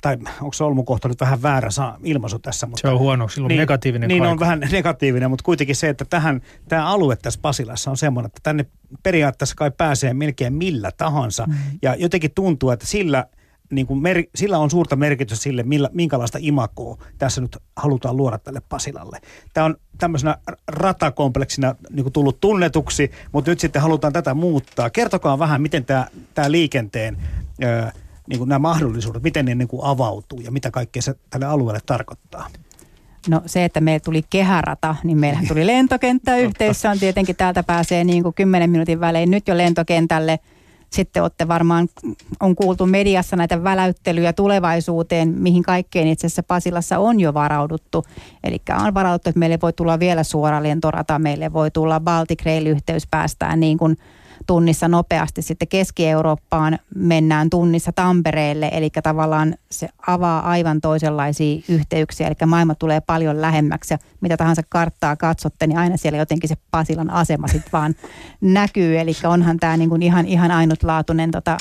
tai onko se Olmukohta nyt vähän väärä saa ilmaisu tässä. Mutta, se on huono, silloin niin, negatiivinen Niin kaiku. on vähän negatiivinen, mutta kuitenkin se, että tähän, tämä alue tässä Pasilassa on semmoinen, että tänne periaatteessa kai pääsee melkein millä tahansa. Mm. Ja jotenkin tuntuu, että sillä, niin kuin mer, sillä on suurta merkitystä sille, millä, minkälaista imakoa tässä nyt halutaan luoda tälle Pasilalle. Tämä on tämmöisenä ratakompleksina niin kuin tullut tunnetuksi, mutta nyt sitten halutaan tätä muuttaa. Kertokaa vähän, miten tämä, tämä liikenteen... Öö, niin kuin nämä mahdollisuudet, miten ne niin kuin avautuu ja mitä kaikkea se tälle alueelle tarkoittaa? No se, että meillä tuli kehärata, niin meillähän tuli lentokenttäyhteys. Se on tietenkin täältä pääsee niin kuin 10 minuutin välein nyt jo lentokentälle. Sitten olette varmaan, on kuultu mediassa näitä väläyttelyjä tulevaisuuteen, mihin kaikkeen itse asiassa Pasilassa on jo varauduttu. Eli on varauduttu, että meille voi tulla vielä suora lentorata, meille voi tulla Baltic Rail-yhteys päästään niin kuin – tunnissa nopeasti. Sitten Keski-Eurooppaan mennään tunnissa Tampereelle, eli tavallaan se avaa aivan toisenlaisia yhteyksiä, eli maailma tulee paljon lähemmäksi ja mitä tahansa karttaa katsotte, niin aina siellä jotenkin se Pasilan asema sitten vaan näkyy, eli onhan tämä niinku ihan, ihan ainutlaatuinen tota,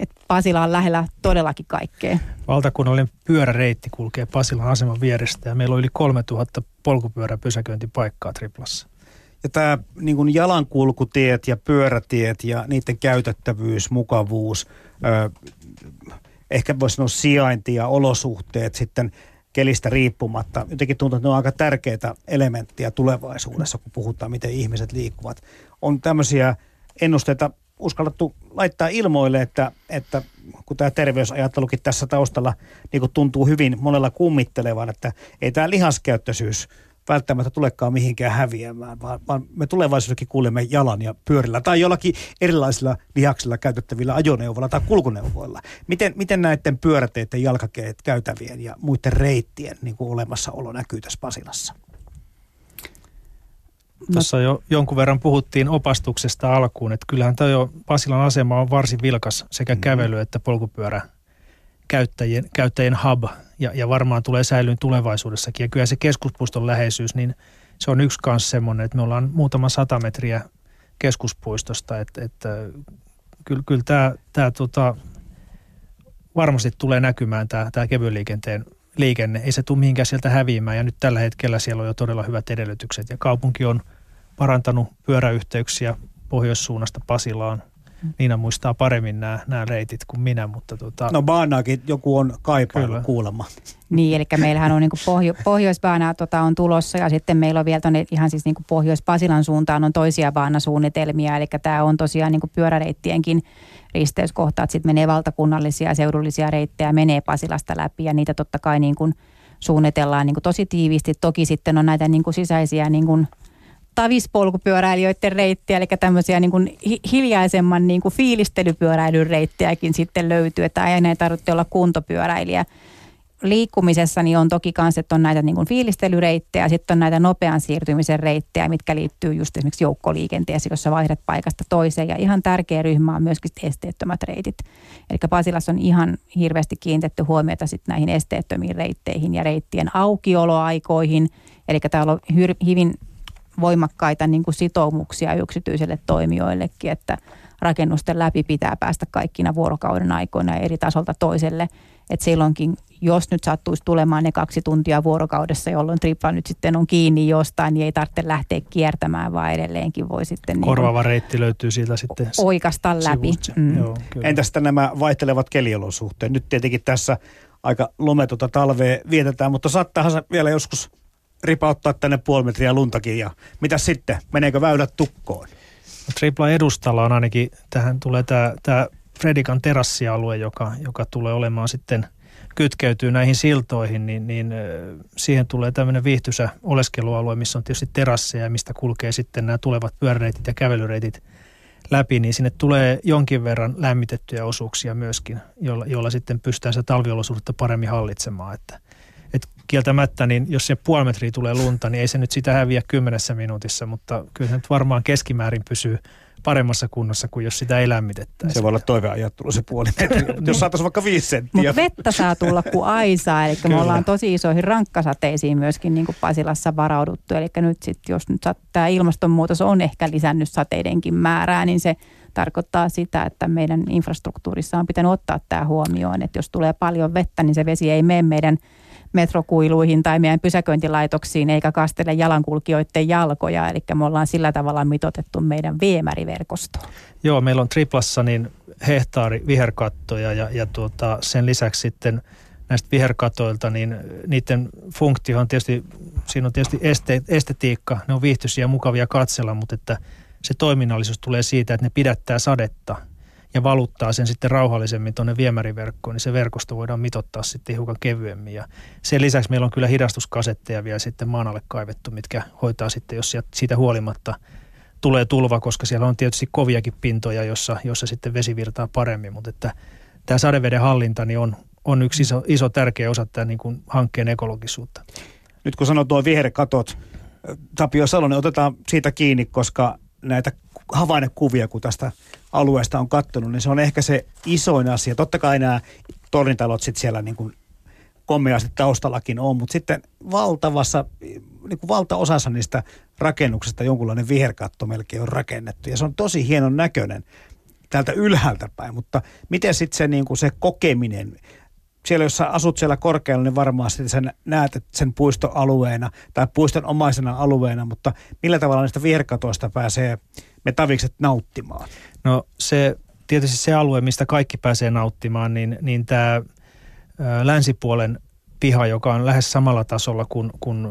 että Pasila on lähellä todellakin kaikkea. Valtakunnallinen pyöräreitti kulkee Pasilan aseman vierestä ja meillä on yli 3000 polkupyöräpysäköintipaikkaa Triplassa. Ja tämä niin jalankulkutiet ja pyörätiet ja niiden käytettävyys, mukavuus, ö, ehkä voisi sanoa sijainti ja olosuhteet sitten kelistä riippumatta. Jotenkin tuntuu, että ne on aika tärkeitä elementtejä tulevaisuudessa, kun puhutaan, miten ihmiset liikkuvat. On tämmöisiä ennusteita uskallettu laittaa ilmoille, että, että kun tämä terveysajattelukin tässä taustalla niin tuntuu hyvin monella kummittelevan, että ei tämä lihaskäyttöisyys – välttämättä tulekaan mihinkään häviämään, vaan, vaan me tulevaisuudessakin kuulemme jalan ja pyörillä tai jollakin erilaisilla lihaksilla käytettävillä ajoneuvoilla tai kulkuneuvoilla. Miten, miten näiden pyöräteiden, jalkakeet, käytävien ja muiden reittien niin kuin olemassaolo näkyy tässä Pasilassa? Tuossa jo jonkun verran puhuttiin opastuksesta alkuun, että kyllähän tämä jo Pasilan asema on varsin vilkas sekä mm-hmm. kävely että polkupyörä käyttäjien, käyttäjien hub ja, ja varmaan tulee säilyyn tulevaisuudessakin. Ja kyllä se keskuspuiston läheisyys, niin se on yksi kanssa semmoinen, että me ollaan muutama sata metriä keskuspuistosta, että, että kyllä, kyllä tämä, tämä tota, varmasti tulee näkymään tämä, tämä kevyen liikenteen liikenne. Ei se tule mihinkään sieltä häviämään ja nyt tällä hetkellä siellä on jo todella hyvät edellytykset ja kaupunki on parantanut pyöräyhteyksiä pohjoissuunnasta Pasilaan Niina muistaa paremmin nämä, nämä reitit kuin minä, mutta tota... No baanaakin joku on kaipailu kuulemma. Niin, eli meillähän on niin pohjo- pohjoisbaanaa tota, on tulossa ja sitten meillä on vielä tonne ihan siis niin Pohjois-Pasilan suuntaan on toisia baanasuunnitelmia, eli tämä on tosiaan niin pyöräreittienkin risteyskohtaat, sitten menee valtakunnallisia ja seudullisia reittejä, menee Pasilasta läpi ja niitä totta kai niin kuin suunnitellaan niin kuin tosi tiiviisti. Toki sitten on näitä niin kuin sisäisiä niin kuin tavispolkupyöräilijöiden reittiä, eli tämmöisiä niin kuin hiljaisemman niin kuin fiilistelypyöräilyn reittejäkin sitten löytyy, että aina ei tarvitse olla kuntopyöräilijä. Liikkumisessa niin on toki myös, että on näitä niin kuin fiilistelyreittejä, sitten on näitä nopean siirtymisen reittejä, mitkä liittyy just esimerkiksi joukkoliikenteeseen, jossa vaihdat paikasta toiseen. Ja ihan tärkeä ryhmä on myöskin esteettömät reitit. Eli Pasilassa on ihan hirveästi kiinnitetty huomiota sitten näihin esteettömiin reitteihin ja reittien aukioloaikoihin. Eli täällä on hyvin voimakkaita niin kuin sitoumuksia yksityiselle toimijoillekin, että rakennusten läpi pitää päästä kaikkina vuorokauden aikoina eri tasolta toiselle. Että silloinkin, jos nyt sattuisi tulemaan ne kaksi tuntia vuorokaudessa, jolloin tripla nyt sitten on kiinni jostain, niin ei tarvitse lähteä kiertämään, vaan edelleenkin voi sitten... Korvaava niin reitti löytyy siitä sitten Oikasta läpi. Mm. Joo, Entä sitten nämä vaihtelevat keliolosuhteet? Nyt tietenkin tässä aika lometonta talvea vietetään, mutta saattaahan se vielä joskus ripauttaa tänne puoli metriä luntakin ja mitä sitten? Meneekö väylät tukkoon? No, Tripla edustalla on ainakin, tähän tulee tämä, tämä Fredikan terassialue, joka, joka tulee olemaan sitten kytkeytyy näihin siltoihin, niin, niin siihen tulee tämmöinen viihtyisä oleskelualue, missä on tietysti terasseja, mistä kulkee sitten nämä tulevat pyöräreitit ja kävelyreitit läpi, niin sinne tulee jonkin verran lämmitettyjä osuuksia myöskin, jolla, jolla sitten pystytään se talviolosuhdetta paremmin hallitsemaan. Että kieltämättä, niin jos se puoli metriä tulee lunta, niin ei se nyt sitä häviä kymmenessä minuutissa, mutta kyllä se nyt varmaan keskimäärin pysyy paremmassa kunnossa kuin jos sitä ei lämmitettäisi. Se voi olla toiveajattelu se puoli metriä, jos saataisiin vaikka viisi senttiä. Mutta vettä saa tulla kuin aisaa, eli Kyllä. me ollaan tosi isoihin rankkasateisiin myöskin niin kuin Pasilassa varauduttu. Eli nyt sitten, jos nyt tämä ilmastonmuutos on ehkä lisännyt sateidenkin määrää, niin se tarkoittaa sitä, että meidän infrastruktuurissa on pitänyt ottaa tämä huomioon, että jos tulee paljon vettä, niin se vesi ei mene meidän metrokuiluihin tai meidän pysäköintilaitoksiin eikä kastele jalankulkijoiden jalkoja. Eli me ollaan sillä tavalla mitotettu meidän viemäriverkostoa. Joo, meillä on triplassa niin hehtaari viherkattoja ja, ja tuota, sen lisäksi sitten näistä viherkatoilta, niin niiden funktio on tietysti, siinä on tietysti este, estetiikka, ne on viihtyisiä ja mukavia katsella, mutta että se toiminnallisuus tulee siitä, että ne pidättää sadetta – ja valuttaa sen sitten rauhallisemmin tuonne viemäriverkkoon, niin se verkosto voidaan mitottaa sitten hiukan kevyemmin. Ja sen lisäksi meillä on kyllä hidastuskasetteja vielä sitten maan alle kaivettu, mitkä hoitaa sitten, jos siitä huolimatta tulee tulva, koska siellä on tietysti koviakin pintoja, jossa, jossa sitten vesi virtaa paremmin, mutta että tämä sadeveden hallinta niin on, on yksi iso, iso tärkeä osa tämän niin kuin hankkeen ekologisuutta. Nyt kun sanoo tuo viherkatot, Tapio Salonen, otetaan siitä kiinni, koska näitä havainnekuvia, kun tästä alueesta on kattonut, niin se on ehkä se isoin asia. Totta kai nämä tornitalot sitten siellä niin kuin komeasti taustallakin on, mutta sitten valtavassa, niin kuin valtaosassa niistä rakennuksista jonkunlainen viherkatto melkein on rakennettu. Ja se on tosi hienon näköinen täältä ylhäältä päin, mutta miten sitten se, niin kuin se kokeminen, siellä jos sä asut siellä korkealla, niin varmaan sen näet sen puistoalueena tai puiston omaisena alueena, mutta millä tavalla niistä viherkatoista pääsee me tavikset nauttimaan? No se tietysti se alue, mistä kaikki pääsee nauttimaan, niin, niin tämä länsipuolen piha, joka on lähes samalla tasolla kuin, kuin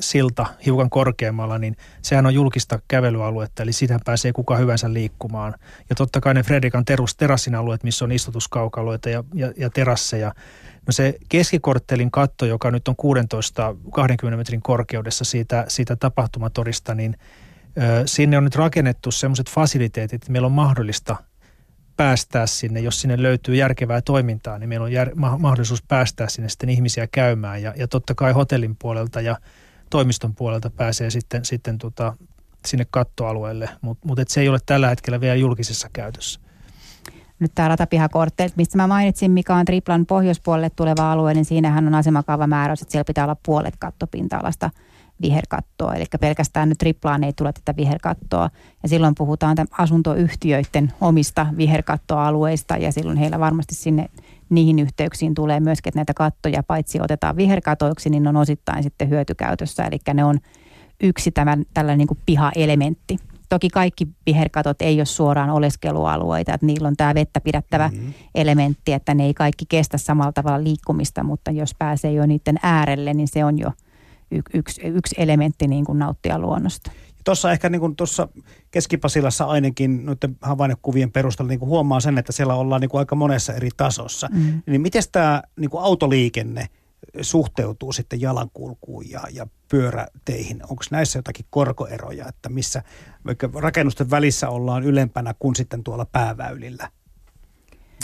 silta hiukan korkeammalla, niin sehän on julkista kävelyaluetta, eli sitä pääsee kuka hyvänsä liikkumaan. Ja totta kai ne Fredrikan terus, terassin alueet, missä on istutuskaukaloita ja, ja, ja terasseja. No se keskikorttelin katto, joka nyt on 16-20 metrin korkeudessa siitä, siitä tapahtumatorista, niin ö, sinne on nyt rakennettu sellaiset fasiliteetit, että meillä on mahdollista – päästää sinne, jos sinne löytyy järkevää toimintaa, niin meillä on jär, ma- mahdollisuus päästää sinne sitten ihmisiä käymään. Ja, ja totta kai hotellin puolelta ja toimiston puolelta pääsee sitten, sitten tota, sinne kattoalueelle, mutta mut se ei ole tällä hetkellä vielä julkisessa käytössä. Nyt tämä ratapihakortteet, mistä mä mainitsin, mikä on Triplan pohjoispuolelle tuleva alue, niin siinähän on asemakaavamääräys, että siellä pitää olla puolet kattopinta-alasta – viherkattoa. Eli pelkästään nyt triplaan ei tule tätä viherkattoa. Ja silloin puhutaan asuntoyhtiöiden omista viherkattoalueista ja silloin heillä varmasti sinne niihin yhteyksiin tulee myöskin, että näitä kattoja paitsi otetaan viherkatoiksi, niin on osittain sitten hyötykäytössä. Eli ne on yksi tämän, tällainen niin kuin pihaelementti. Toki kaikki viherkatot ei ole suoraan oleskelualueita, että niillä on tämä vettä pidättävä mm-hmm. elementti, että ne ei kaikki kestä samalla tavalla liikkumista, mutta jos pääsee jo niiden äärelle, niin se on jo – yksi, yksi elementti niin kuin nauttia luonnosta. Tuossa ehkä niin kuin tuossa Keskipasilassa ainakin noiden havainnekuvien perusteella niin kuin huomaa sen, että siellä ollaan niin kuin aika monessa eri tasossa. Mm. Niin miten tämä niin kuin autoliikenne suhteutuu sitten jalankulkuun ja, ja pyöräteihin? Onko näissä jotakin korkoeroja, että missä vaikka rakennusten välissä ollaan ylempänä kuin sitten tuolla pääväylillä?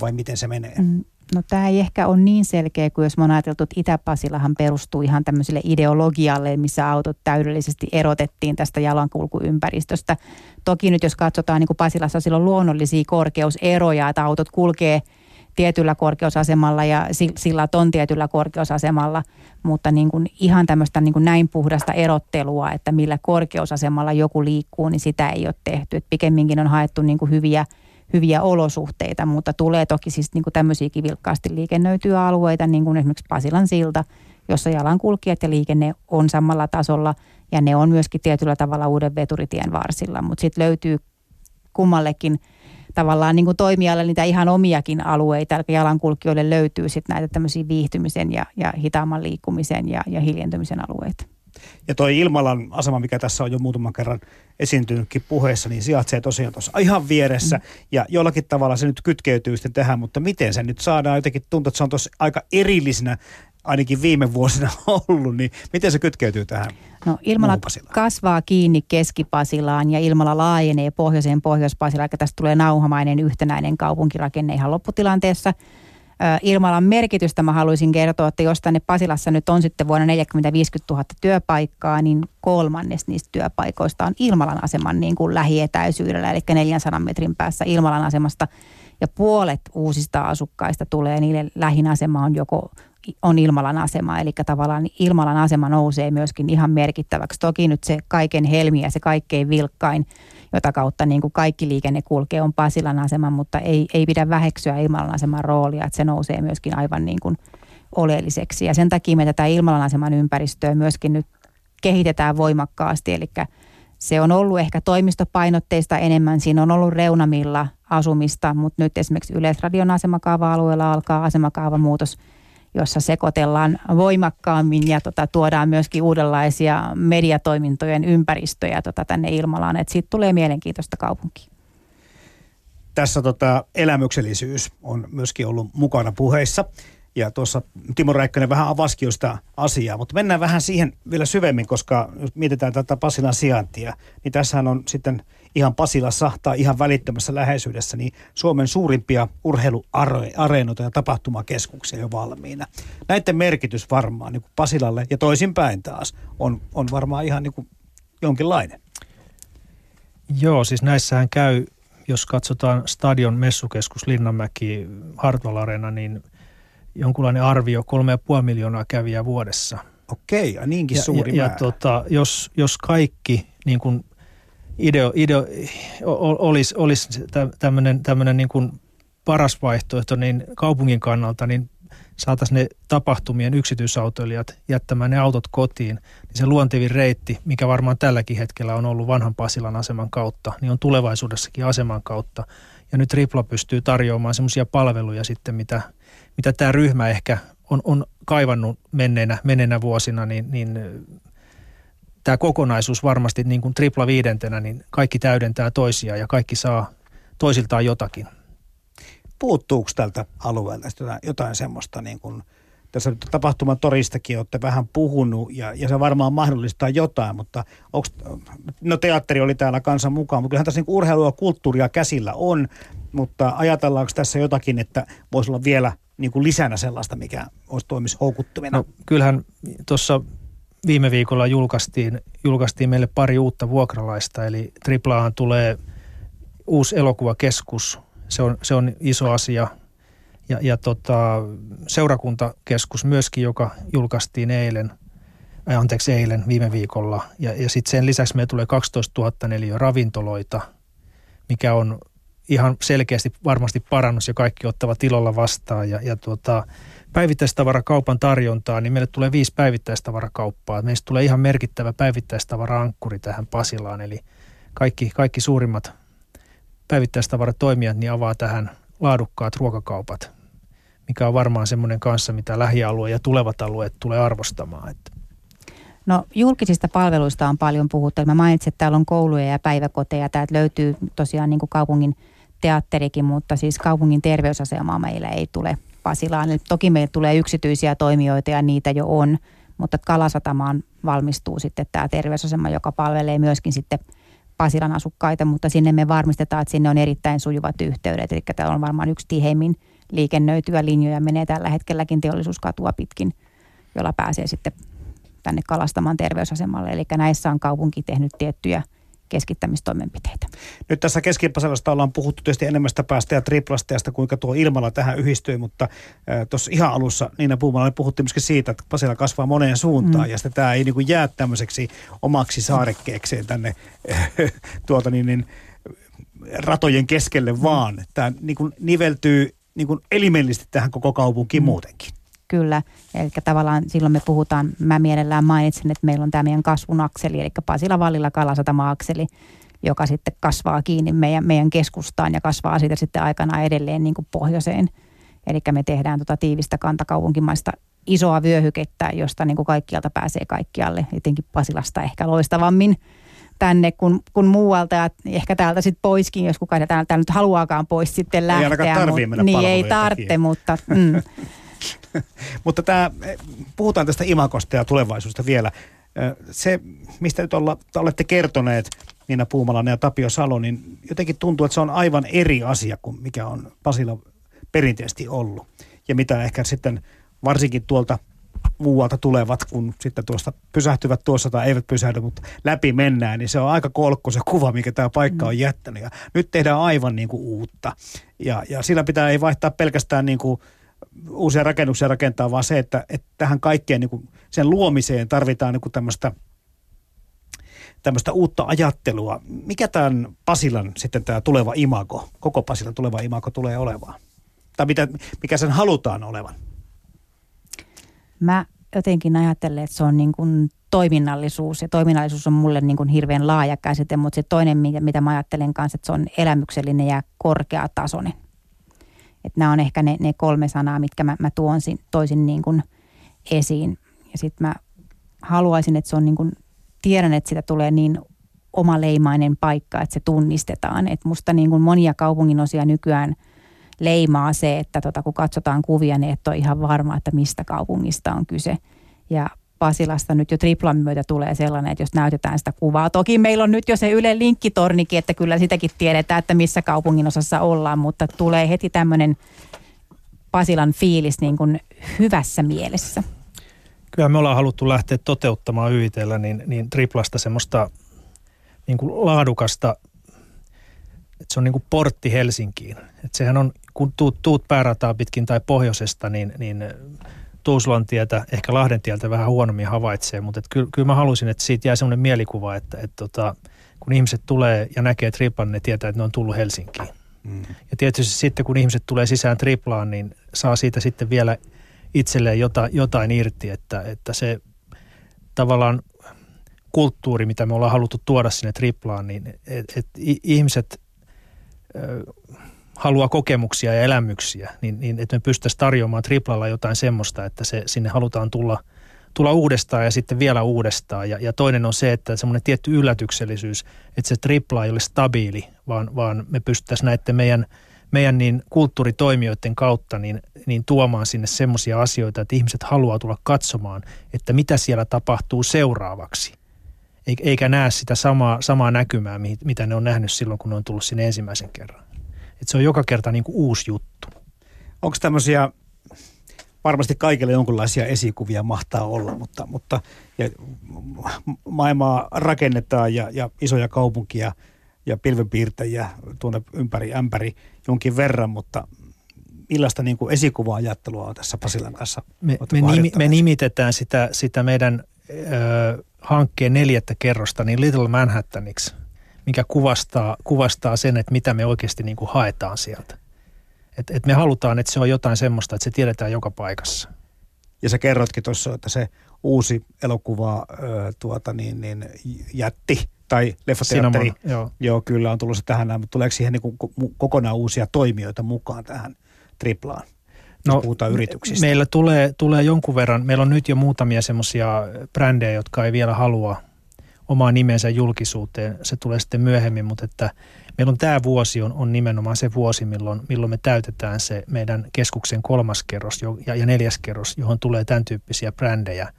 Vai miten se menee? Mm. No tämä ei ehkä ole niin selkeä kuin jos on ajateltu, että Itä-Pasilahan perustuu ihan tämmöiselle ideologialle, missä autot täydellisesti erotettiin tästä jalankulkuympäristöstä. Toki nyt jos katsotaan niin kuin Pasilassa silloin luonnollisia korkeuseroja, että autot kulkee tietyllä korkeusasemalla ja sillä on tietyllä korkeusasemalla, mutta niin kuin ihan tämmöistä niin kuin näin puhdasta erottelua, että millä korkeusasemalla joku liikkuu, niin sitä ei ole tehty. Et pikemminkin on haettu niin kuin hyviä – hyviä olosuhteita, mutta tulee toki siis niin kuin tämmöisiäkin vilkkaasti liikennöityjä alueita, niin kuin esimerkiksi Pasilan silta, jossa jalankulkijat ja liikenne on samalla tasolla ja ne on myöskin tietyllä tavalla uuden veturitien varsilla, mutta sitten löytyy kummallekin tavallaan niin kuin toimijalle niitä ihan omiakin alueita, eli jalankulkijoille löytyy sitten näitä tämmöisiä viihtymisen ja, ja hitaamman liikkumisen ja, ja hiljentymisen alueita. Ja toi Ilmalan asema, mikä tässä on jo muutaman kerran esiintynytkin puheessa, niin sijaitsee tosiaan tuossa ihan vieressä. Mm. Ja jollakin tavalla se nyt kytkeytyy sitten tähän, mutta miten se nyt saadaan jotenkin tuntuu, että se on tuossa aika erillisenä ainakin viime vuosina ollut, niin miten se kytkeytyy tähän? No Ilmala kasvaa kiinni Keskipasilaan ja Ilmala laajenee pohjoiseen Pohjois-Pasilaan, eli tästä tulee nauhamainen yhtenäinen kaupunkirakenne ihan lopputilanteessa – Ilmalan merkitystä mä haluaisin kertoa, että jos tänne Pasilassa nyt on sitten vuonna 40 50 000 työpaikkaa, niin kolmannes niistä työpaikoista on Ilmalan aseman niin kuin lähietäisyydellä, eli 400 metrin päässä Ilmalan asemasta. Ja puolet uusista asukkaista tulee, niille lähin asema on joko on Ilmalan asema, eli tavallaan Ilmalan asema nousee myöskin ihan merkittäväksi. Toki nyt se kaiken helmi ja se kaikkein vilkkain, jota kautta niin kuin kaikki liikenne kulkee, on Pasilan asema, mutta ei, ei pidä väheksyä Ilmalan aseman roolia, että se nousee myöskin aivan niin kuin oleelliseksi. Ja sen takia me tätä Ilmalan aseman ympäristöä myöskin nyt kehitetään voimakkaasti, eli se on ollut ehkä toimistopainotteista enemmän. Siinä on ollut reunamilla asumista, mutta nyt esimerkiksi Yleisradion asemakaava-alueella alkaa asemakaavamuutos muutos jossa sekoitellaan voimakkaammin ja tota, tuodaan myöskin uudenlaisia mediatoimintojen ympäristöjä tota, tänne Ilmalaan. Että siitä tulee mielenkiintoista kaupunki. Tässä tota, elämyksellisyys on myöskin ollut mukana puheissa. Ja tuossa Timo Räikkönen vähän avasikin jo sitä asiaa, mutta mennään vähän siihen vielä syvemmin, koska jos mietitään tätä Pasilan sijaintia, niin tässähän on sitten ihan Pasilassa tai ihan välittömässä läheisyydessä niin Suomen suurimpia urheiluareenoita ja tapahtumakeskuksia jo valmiina. Näiden merkitys varmaan niin kuin Pasilalle ja toisinpäin taas on, on varmaan ihan niin kuin jonkinlainen. Joo, siis näissähän käy, jos katsotaan stadion messukeskus Linnanmäki Hartwall Arena, niin jonkunlainen arvio, 3,5 miljoonaa kävijää vuodessa. Okei, ja niinkin suuri ja, määrä. Ja tota, jos, jos kaikki niin kuin ideo, ideo, olisi, olisi tämmöinen, tämmöinen niin kuin paras vaihtoehto niin kaupungin kannalta, niin saataisiin ne tapahtumien yksityisautoilijat jättämään ne autot kotiin, niin se luontevin reitti, mikä varmaan tälläkin hetkellä on ollut vanhan Pasilan aseman kautta, niin on tulevaisuudessakin aseman kautta. Ja nyt Ripla pystyy tarjoamaan semmoisia palveluja sitten, mitä, mitä tämä ryhmä ehkä on, on kaivannut menneinä, menneinä vuosina, niin, niin tämä kokonaisuus varmasti niin kuin tripla viidentenä, niin kaikki täydentää toisiaan ja kaikki saa toisiltaan jotakin. Puuttuuko tältä alueelta jotain semmoista, niin kuin, tässä nyt tapahtuman toristakin olette vähän puhunut ja, ja se varmaan mahdollistaa jotain, mutta onks, no teatteri oli täällä kanssa mukaan, mutta kyllähän tässä niin urheilua ja kulttuuria käsillä on, mutta ajatellaanko tässä jotakin, että voisi olla vielä niin kuin lisänä sellaista, mikä olisi toimisi houkuttumina? No, kyllähän tuossa viime viikolla julkaistiin, julkaistiin meille pari uutta vuokralaista, eli Triplaan tulee uusi elokuvakeskus, se on, se on iso asia. Ja, ja tota, seurakuntakeskus myöskin, joka julkaistiin eilen, äh, anteeksi eilen viime viikolla. Ja, ja sitten sen lisäksi meille tulee 12 000 neliö ravintoloita, mikä on ihan selkeästi varmasti parannus ja kaikki ottavat ilolla vastaan. Ja, ja tuota, päivittäistavarakaupan tarjontaa, niin meille tulee viisi päivittäistavarakauppaa. Meistä tulee ihan merkittävä päivittäistavara-ankkuri tähän Pasilaan, eli kaikki, kaikki suurimmat päivittäistavaratoimijat niin avaa tähän laadukkaat ruokakaupat, mikä on varmaan semmoinen kanssa, mitä lähialue ja tulevat alueet tulee arvostamaan. Että. No julkisista palveluista on paljon puhuttu. Mä mainitsin, että täällä on kouluja ja päiväkoteja. Täältä löytyy tosiaan niin kuin kaupungin teatterikin, mutta siis kaupungin terveysasemaa meillä ei tule Pasilaan. Toki meillä tulee yksityisiä toimijoita ja niitä jo on, mutta Kalasatamaan valmistuu sitten tämä terveysasema, joka palvelee myöskin sitten Pasilan asukkaita, mutta sinne me varmistetaan, että sinne on erittäin sujuvat yhteydet. Eli täällä on varmaan yksi tiheimmin liikennöityä linjoja, menee tällä hetkelläkin teollisuuskatua pitkin, jolla pääsee sitten tänne kalastamaan terveysasemalle. Eli näissä on kaupunki tehnyt tiettyjä – keskittämistoimenpiteitä. Nyt tässä keskipaselasta ollaan puhuttu tietysti enemmästä päästä ja sitä, kuinka tuo ilmalla tähän yhdistyi, mutta äh, tuossa ihan alussa Niina Puumalla puhuttiin myöskin siitä, että Pasila kasvaa moneen suuntaan mm. ja sitten tämä ei niin kuin jää tämmöiseksi omaksi saarekkeekseen tänne äh, tuolta niin, niin, ratojen keskelle, mm. vaan tämä niin kuin niveltyy niin kuin elimellisesti tähän koko kaupunkiin mm. muutenkin. Kyllä, eli tavallaan silloin me puhutaan, mä mielellään mainitsen, että meillä on tämä meidän kasvun akseli, eli Pasila Vallilla Kalasatama-akseli, joka sitten kasvaa kiinni meidän, meidän keskustaan ja kasvaa siitä sitten aikana edelleen niin kuin pohjoiseen. Eli me tehdään tuota tiivistä kantakaupunkimaista isoa vyöhykettä, josta niin kuin kaikkialta pääsee kaikkialle, etenkin Pasilasta ehkä loistavammin tänne kuin, kuin muualta ja ehkä täältä sitten poiskin, jos kukaan täältä nyt haluaakaan pois sitten lähteä. Ei ainakaan mennä Niin ei tarvitse, mutta... Mm. Mutta tämä, puhutaan tästä imakosta ja tulevaisuudesta vielä. Se, mistä nyt olla, olette kertoneet, Niina Puumalainen ja Tapio Salo, niin jotenkin tuntuu, että se on aivan eri asia kuin mikä on Pasilla perinteisesti ollut. ja mitä ehkä sitten varsinkin tuolta muualta tulevat, kun sitten tuosta pysähtyvät tuossa tai eivät pysähdy, mutta läpi mennään, niin se on aika kolkko se kuva, mikä tämä paikka on mm. jättänyt. Ja nyt tehdään aivan niin kuin uutta. Ja, ja sillä pitää ei vaihtaa pelkästään niin kuin uusia rakennuksia rakentaa, vaan se, että, että tähän kaikkeen niin kuin sen luomiseen tarvitaan niin tämmöistä tämmöistä uutta ajattelua. Mikä tämän Pasilan sitten tämä tuleva imago, koko Pasilan tuleva imago tulee olemaan? Tai mitä, mikä sen halutaan olevan? Mä jotenkin ajattelen, että se on niin kuin toiminnallisuus ja toiminnallisuus on mulle niin kuin hirveän laaja käsite, mutta se toinen, mitä mä ajattelen kanssa, että se on elämyksellinen ja korkeatasoinen. Että nämä on ehkä ne, ne kolme sanaa, mitkä mä, mä tuon, toisin niin kuin esiin. Ja sitten mä haluaisin, että se on niin kuin, tiedän, että sitä tulee niin omaleimainen paikka, että se tunnistetaan. Että musta niin kuin monia kaupunginosia nykyään – leimaa se, että tota, kun katsotaan kuvia, niin et ole ihan varma, että mistä kaupungista on kyse. Ja Pasilasta nyt jo triplan myötä tulee sellainen, että jos näytetään sitä kuvaa. Toki meillä on nyt jo se Yle linkkitornikin, että kyllä sitäkin tiedetään, että missä kaupungin osassa ollaan, mutta tulee heti tämmöinen Pasilan fiilis niin kuin hyvässä mielessä. Kyllä me ollaan haluttu lähteä toteuttamaan YITllä niin, niin triplasta semmoista niin kuin laadukasta, että se on niin kuin portti Helsinkiin. Että sehän on kun tuut, tuut päärataa pitkin tai pohjoisesta, niin, niin Tuusulan tietä, ehkä Lahden tieltä vähän huonommin havaitsee, mutta kyllä, kyllä mä halusin, että siitä jää semmoinen mielikuva, että, että tota, kun ihmiset tulee ja näkee triplan, ne tietää, että ne on tullut Helsinkiin. Mm. Ja tietysti sitten, kun ihmiset tulee sisään triplaan, niin saa siitä sitten vielä itselleen jotain, jotain irti, että, että se tavallaan kulttuuri, mitä me ollaan haluttu tuoda sinne triplaan, niin et, et ihmiset haluaa kokemuksia ja elämyksiä, niin, niin että me pystyttäisiin tarjoamaan triplalla jotain semmoista, että se, sinne halutaan tulla, tulla uudestaan ja sitten vielä uudestaan. Ja, ja toinen on se, että semmoinen tietty yllätyksellisyys, että se tripla ei ole stabiili, vaan, vaan me pystyttäisiin näiden meidän, meidän niin kulttuuritoimijoiden kautta niin, niin tuomaan sinne semmoisia asioita, että ihmiset haluaa tulla katsomaan, että mitä siellä tapahtuu seuraavaksi eikä näe sitä samaa, samaa näkymää, mitä ne on nähnyt silloin, kun ne on tullut sinne ensimmäisen kerran. Että se on joka kerta niin kuin uusi juttu. Onko tämmöisiä, varmasti kaikille jonkinlaisia esikuvia mahtaa olla, mutta, mutta ja maailmaa rakennetaan ja, ja isoja kaupunkia ja pilvenpiirtäjiä tuonne ympäri ämpäri jonkin verran, mutta millaista niin kuin esikuva-ajattelua on tässä Pasilan kanssa? Me, me, nimi, me nimitetään sitä, sitä meidän ö, hankkeen neljättä kerrosta niin Little Manhattaniksi – mikä kuvastaa, kuvastaa sen, että mitä me oikeasti niin kuin haetaan sieltä. Et, et me halutaan, että se on jotain semmoista, että se tiedetään joka paikassa. Ja sä kerrotkin tuossa, että se uusi elokuva ö, tuota niin, niin, jätti tai leffateatteri, Cinnamon, joo. joo. kyllä on tulossa tähän, mutta tuleeko siihen niin kokonaan uusia toimijoita mukaan tähän triplaan? No, puhutaan yrityksistä. Meillä tulee, tulee jonkun verran, meillä on nyt jo muutamia semmoisia brändejä, jotka ei vielä halua omaa nimensä julkisuuteen. Se tulee sitten myöhemmin, mutta että meillä on tämä vuosi on, on nimenomaan se vuosi, milloin, milloin me täytetään se meidän keskuksen kolmas kerros ja, ja neljäs kerros, johon tulee tämän tyyppisiä brändejä,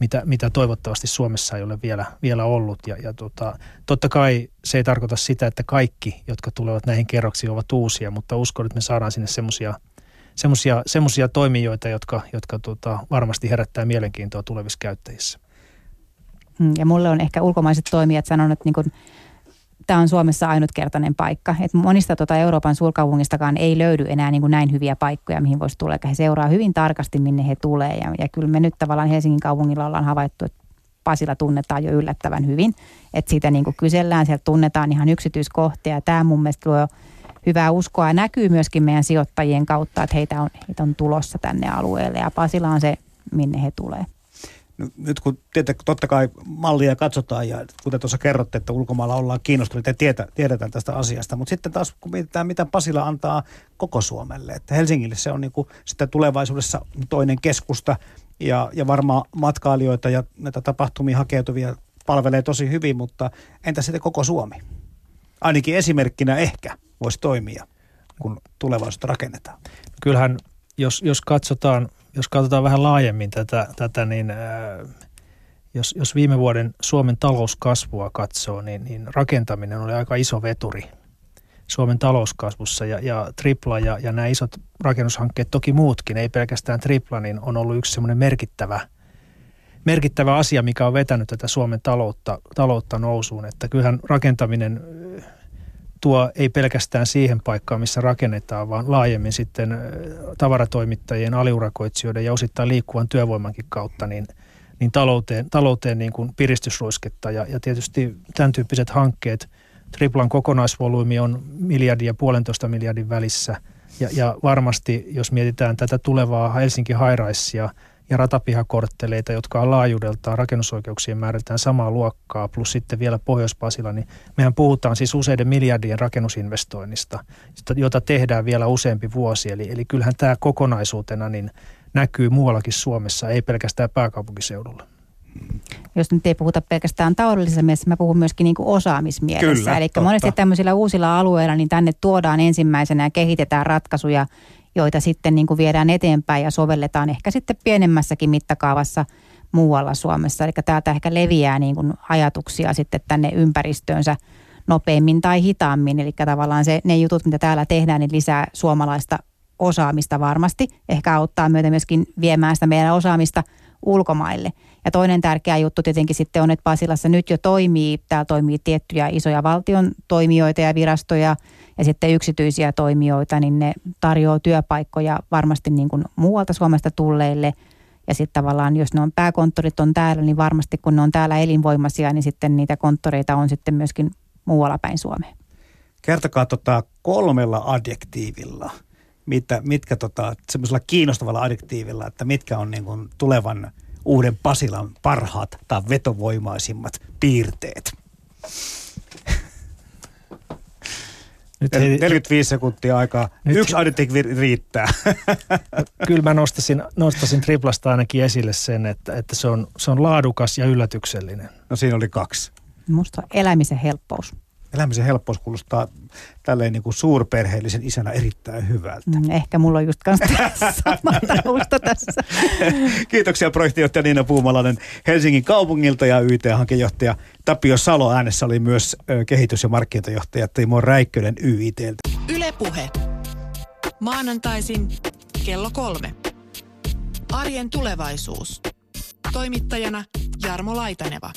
mitä, mitä toivottavasti Suomessa ei ole vielä, vielä ollut. Ja, ja tota, totta kai se ei tarkoita sitä, että kaikki, jotka tulevat näihin kerroksiin, ovat uusia, mutta uskon, että me saadaan sinne semmoisia semmoisia toimijoita, jotka, jotka tota, varmasti herättää mielenkiintoa tulevissa käyttäjissä. Mm, ja mulle on ehkä ulkomaiset toimijat sanonut, että niin kuin, tämä on Suomessa ainutkertainen paikka. Et monista tuota Euroopan suurkaupungistakaan ei löydy enää niin kuin näin hyviä paikkoja, mihin voisi tulla. He seuraa hyvin tarkasti, minne he tulee. Ja, ja kyllä me nyt tavallaan Helsingin kaupungilla ollaan havaittu, että Pasila tunnetaan jo yllättävän hyvin. Että siitä niin kuin kysellään, sieltä tunnetaan ihan yksityiskohtia. Ja tämä mun mielestä luo hyvää uskoa ja näkyy myöskin meidän sijoittajien kautta, että heitä on, heitä on tulossa tänne alueelle. Ja Pasila on se, minne he tulee nyt kun tietä, totta kai mallia katsotaan ja kuten tuossa kerrotte, että ulkomailla ollaan kiinnostuneita ja tietä, tiedetään tästä asiasta, mutta sitten taas kun mietitään, mitä Pasila antaa koko Suomelle, että Helsingille se on niin kuin sitä tulevaisuudessa toinen keskusta ja, ja varmaan matkailijoita ja näitä tapahtumia hakeutuvia palvelee tosi hyvin, mutta entä sitten koko Suomi? Ainakin esimerkkinä ehkä voisi toimia, kun tulevaisuutta rakennetaan. Kyllähän, jos, jos katsotaan jos katsotaan vähän laajemmin tätä, tätä niin äh, jos, jos viime vuoden Suomen talouskasvua katsoo, niin, niin rakentaminen oli aika iso veturi Suomen talouskasvussa ja, ja Tripla ja, ja nämä isot rakennushankkeet, toki muutkin, ei pelkästään Tripla, niin on ollut yksi semmoinen merkittävä, merkittävä asia, mikä on vetänyt tätä Suomen taloutta, taloutta nousuun. Että kyllähän rakentaminen tuo ei pelkästään siihen paikkaan, missä rakennetaan, vaan laajemmin sitten tavaratoimittajien, aliurakoitsijoiden ja osittain liikkuvan työvoimankin kautta, niin, niin talouteen, talouteen niin kuin piristysruisketta. Ja, ja tietysti tämän tyyppiset hankkeet, Triplan kokonaisvolyymi on miljardin ja puolentoista miljardin välissä. Ja, ja varmasti, jos mietitään tätä tulevaa Helsinki Hairaissia – ja ratapihakortteleita, jotka on laajuudeltaan rakennusoikeuksien määrältään samaa luokkaa, plus sitten vielä Pohjois-Pasila, niin mehän puhutaan siis useiden miljardien rakennusinvestoinnista, jota tehdään vielä useampi vuosi. Eli, eli kyllähän tämä kokonaisuutena niin näkyy muuallakin Suomessa, ei pelkästään pääkaupunkiseudulla. Jos nyt ei puhuta pelkästään taloudellisessa mielessä, mä puhun myöskin niin kuin osaamismielessä. Kyllä, Eli totta. monesti tämmöisillä uusilla alueilla, niin tänne tuodaan ensimmäisenä ja kehitetään ratkaisuja, joita sitten niin kuin viedään eteenpäin ja sovelletaan ehkä sitten pienemmässäkin mittakaavassa muualla Suomessa. Eli täältä ehkä leviää niin kuin ajatuksia sitten tänne ympäristöönsä nopeammin tai hitaammin. Eli tavallaan se, ne jutut, mitä täällä tehdään, niin lisää suomalaista osaamista varmasti. Ehkä auttaa myötä myöskin viemään sitä meidän osaamista ulkomaille. Ja toinen tärkeä juttu tietenkin sitten on, että Pasilassa nyt jo toimii, täällä toimii tiettyjä isoja valtion toimijoita ja virastoja ja sitten yksityisiä toimijoita, niin ne tarjoaa työpaikkoja varmasti niin kuin muualta Suomesta tulleille. Ja sitten tavallaan, jos ne on pääkonttorit on täällä, niin varmasti kun ne on täällä elinvoimaisia, niin sitten niitä konttoreita on sitten myöskin muualla päin Suomeen. Kertokaa tota kolmella adjektiivilla, mitä, mitkä tota, semmoisella kiinnostavalla adjektiivilla, että mitkä on niin kuin tulevan uuden Pasilan parhaat tai vetovoimaisimmat piirteet. Nyt ei, 45 sekuntia aikaa. Nyt- Yksi adjektiivi riittää. kyllä mä nostasin, nostasin Triplasta ainakin esille sen, että, että se, on, se on laadukas ja yllätyksellinen. No siinä oli kaksi. Musta elämisen helppous. Elämisen helppous kuulostaa tälleen niin kuin suurperheellisen isänä erittäin hyvältä. Mm, Ehkä mulla on just kanssa sama tausta tässä. Kiitoksia projektijohtaja Niina Puumalainen Helsingin kaupungilta ja YT-hankejohtaja Tapio Salo äänessä oli myös kehitys- ja markkinointijohtaja Timo Räikkönen YITltä. Ylepuhe. Maanantaisin kello kolme. Arjen tulevaisuus. Toimittajana Jarmo Laitaneva.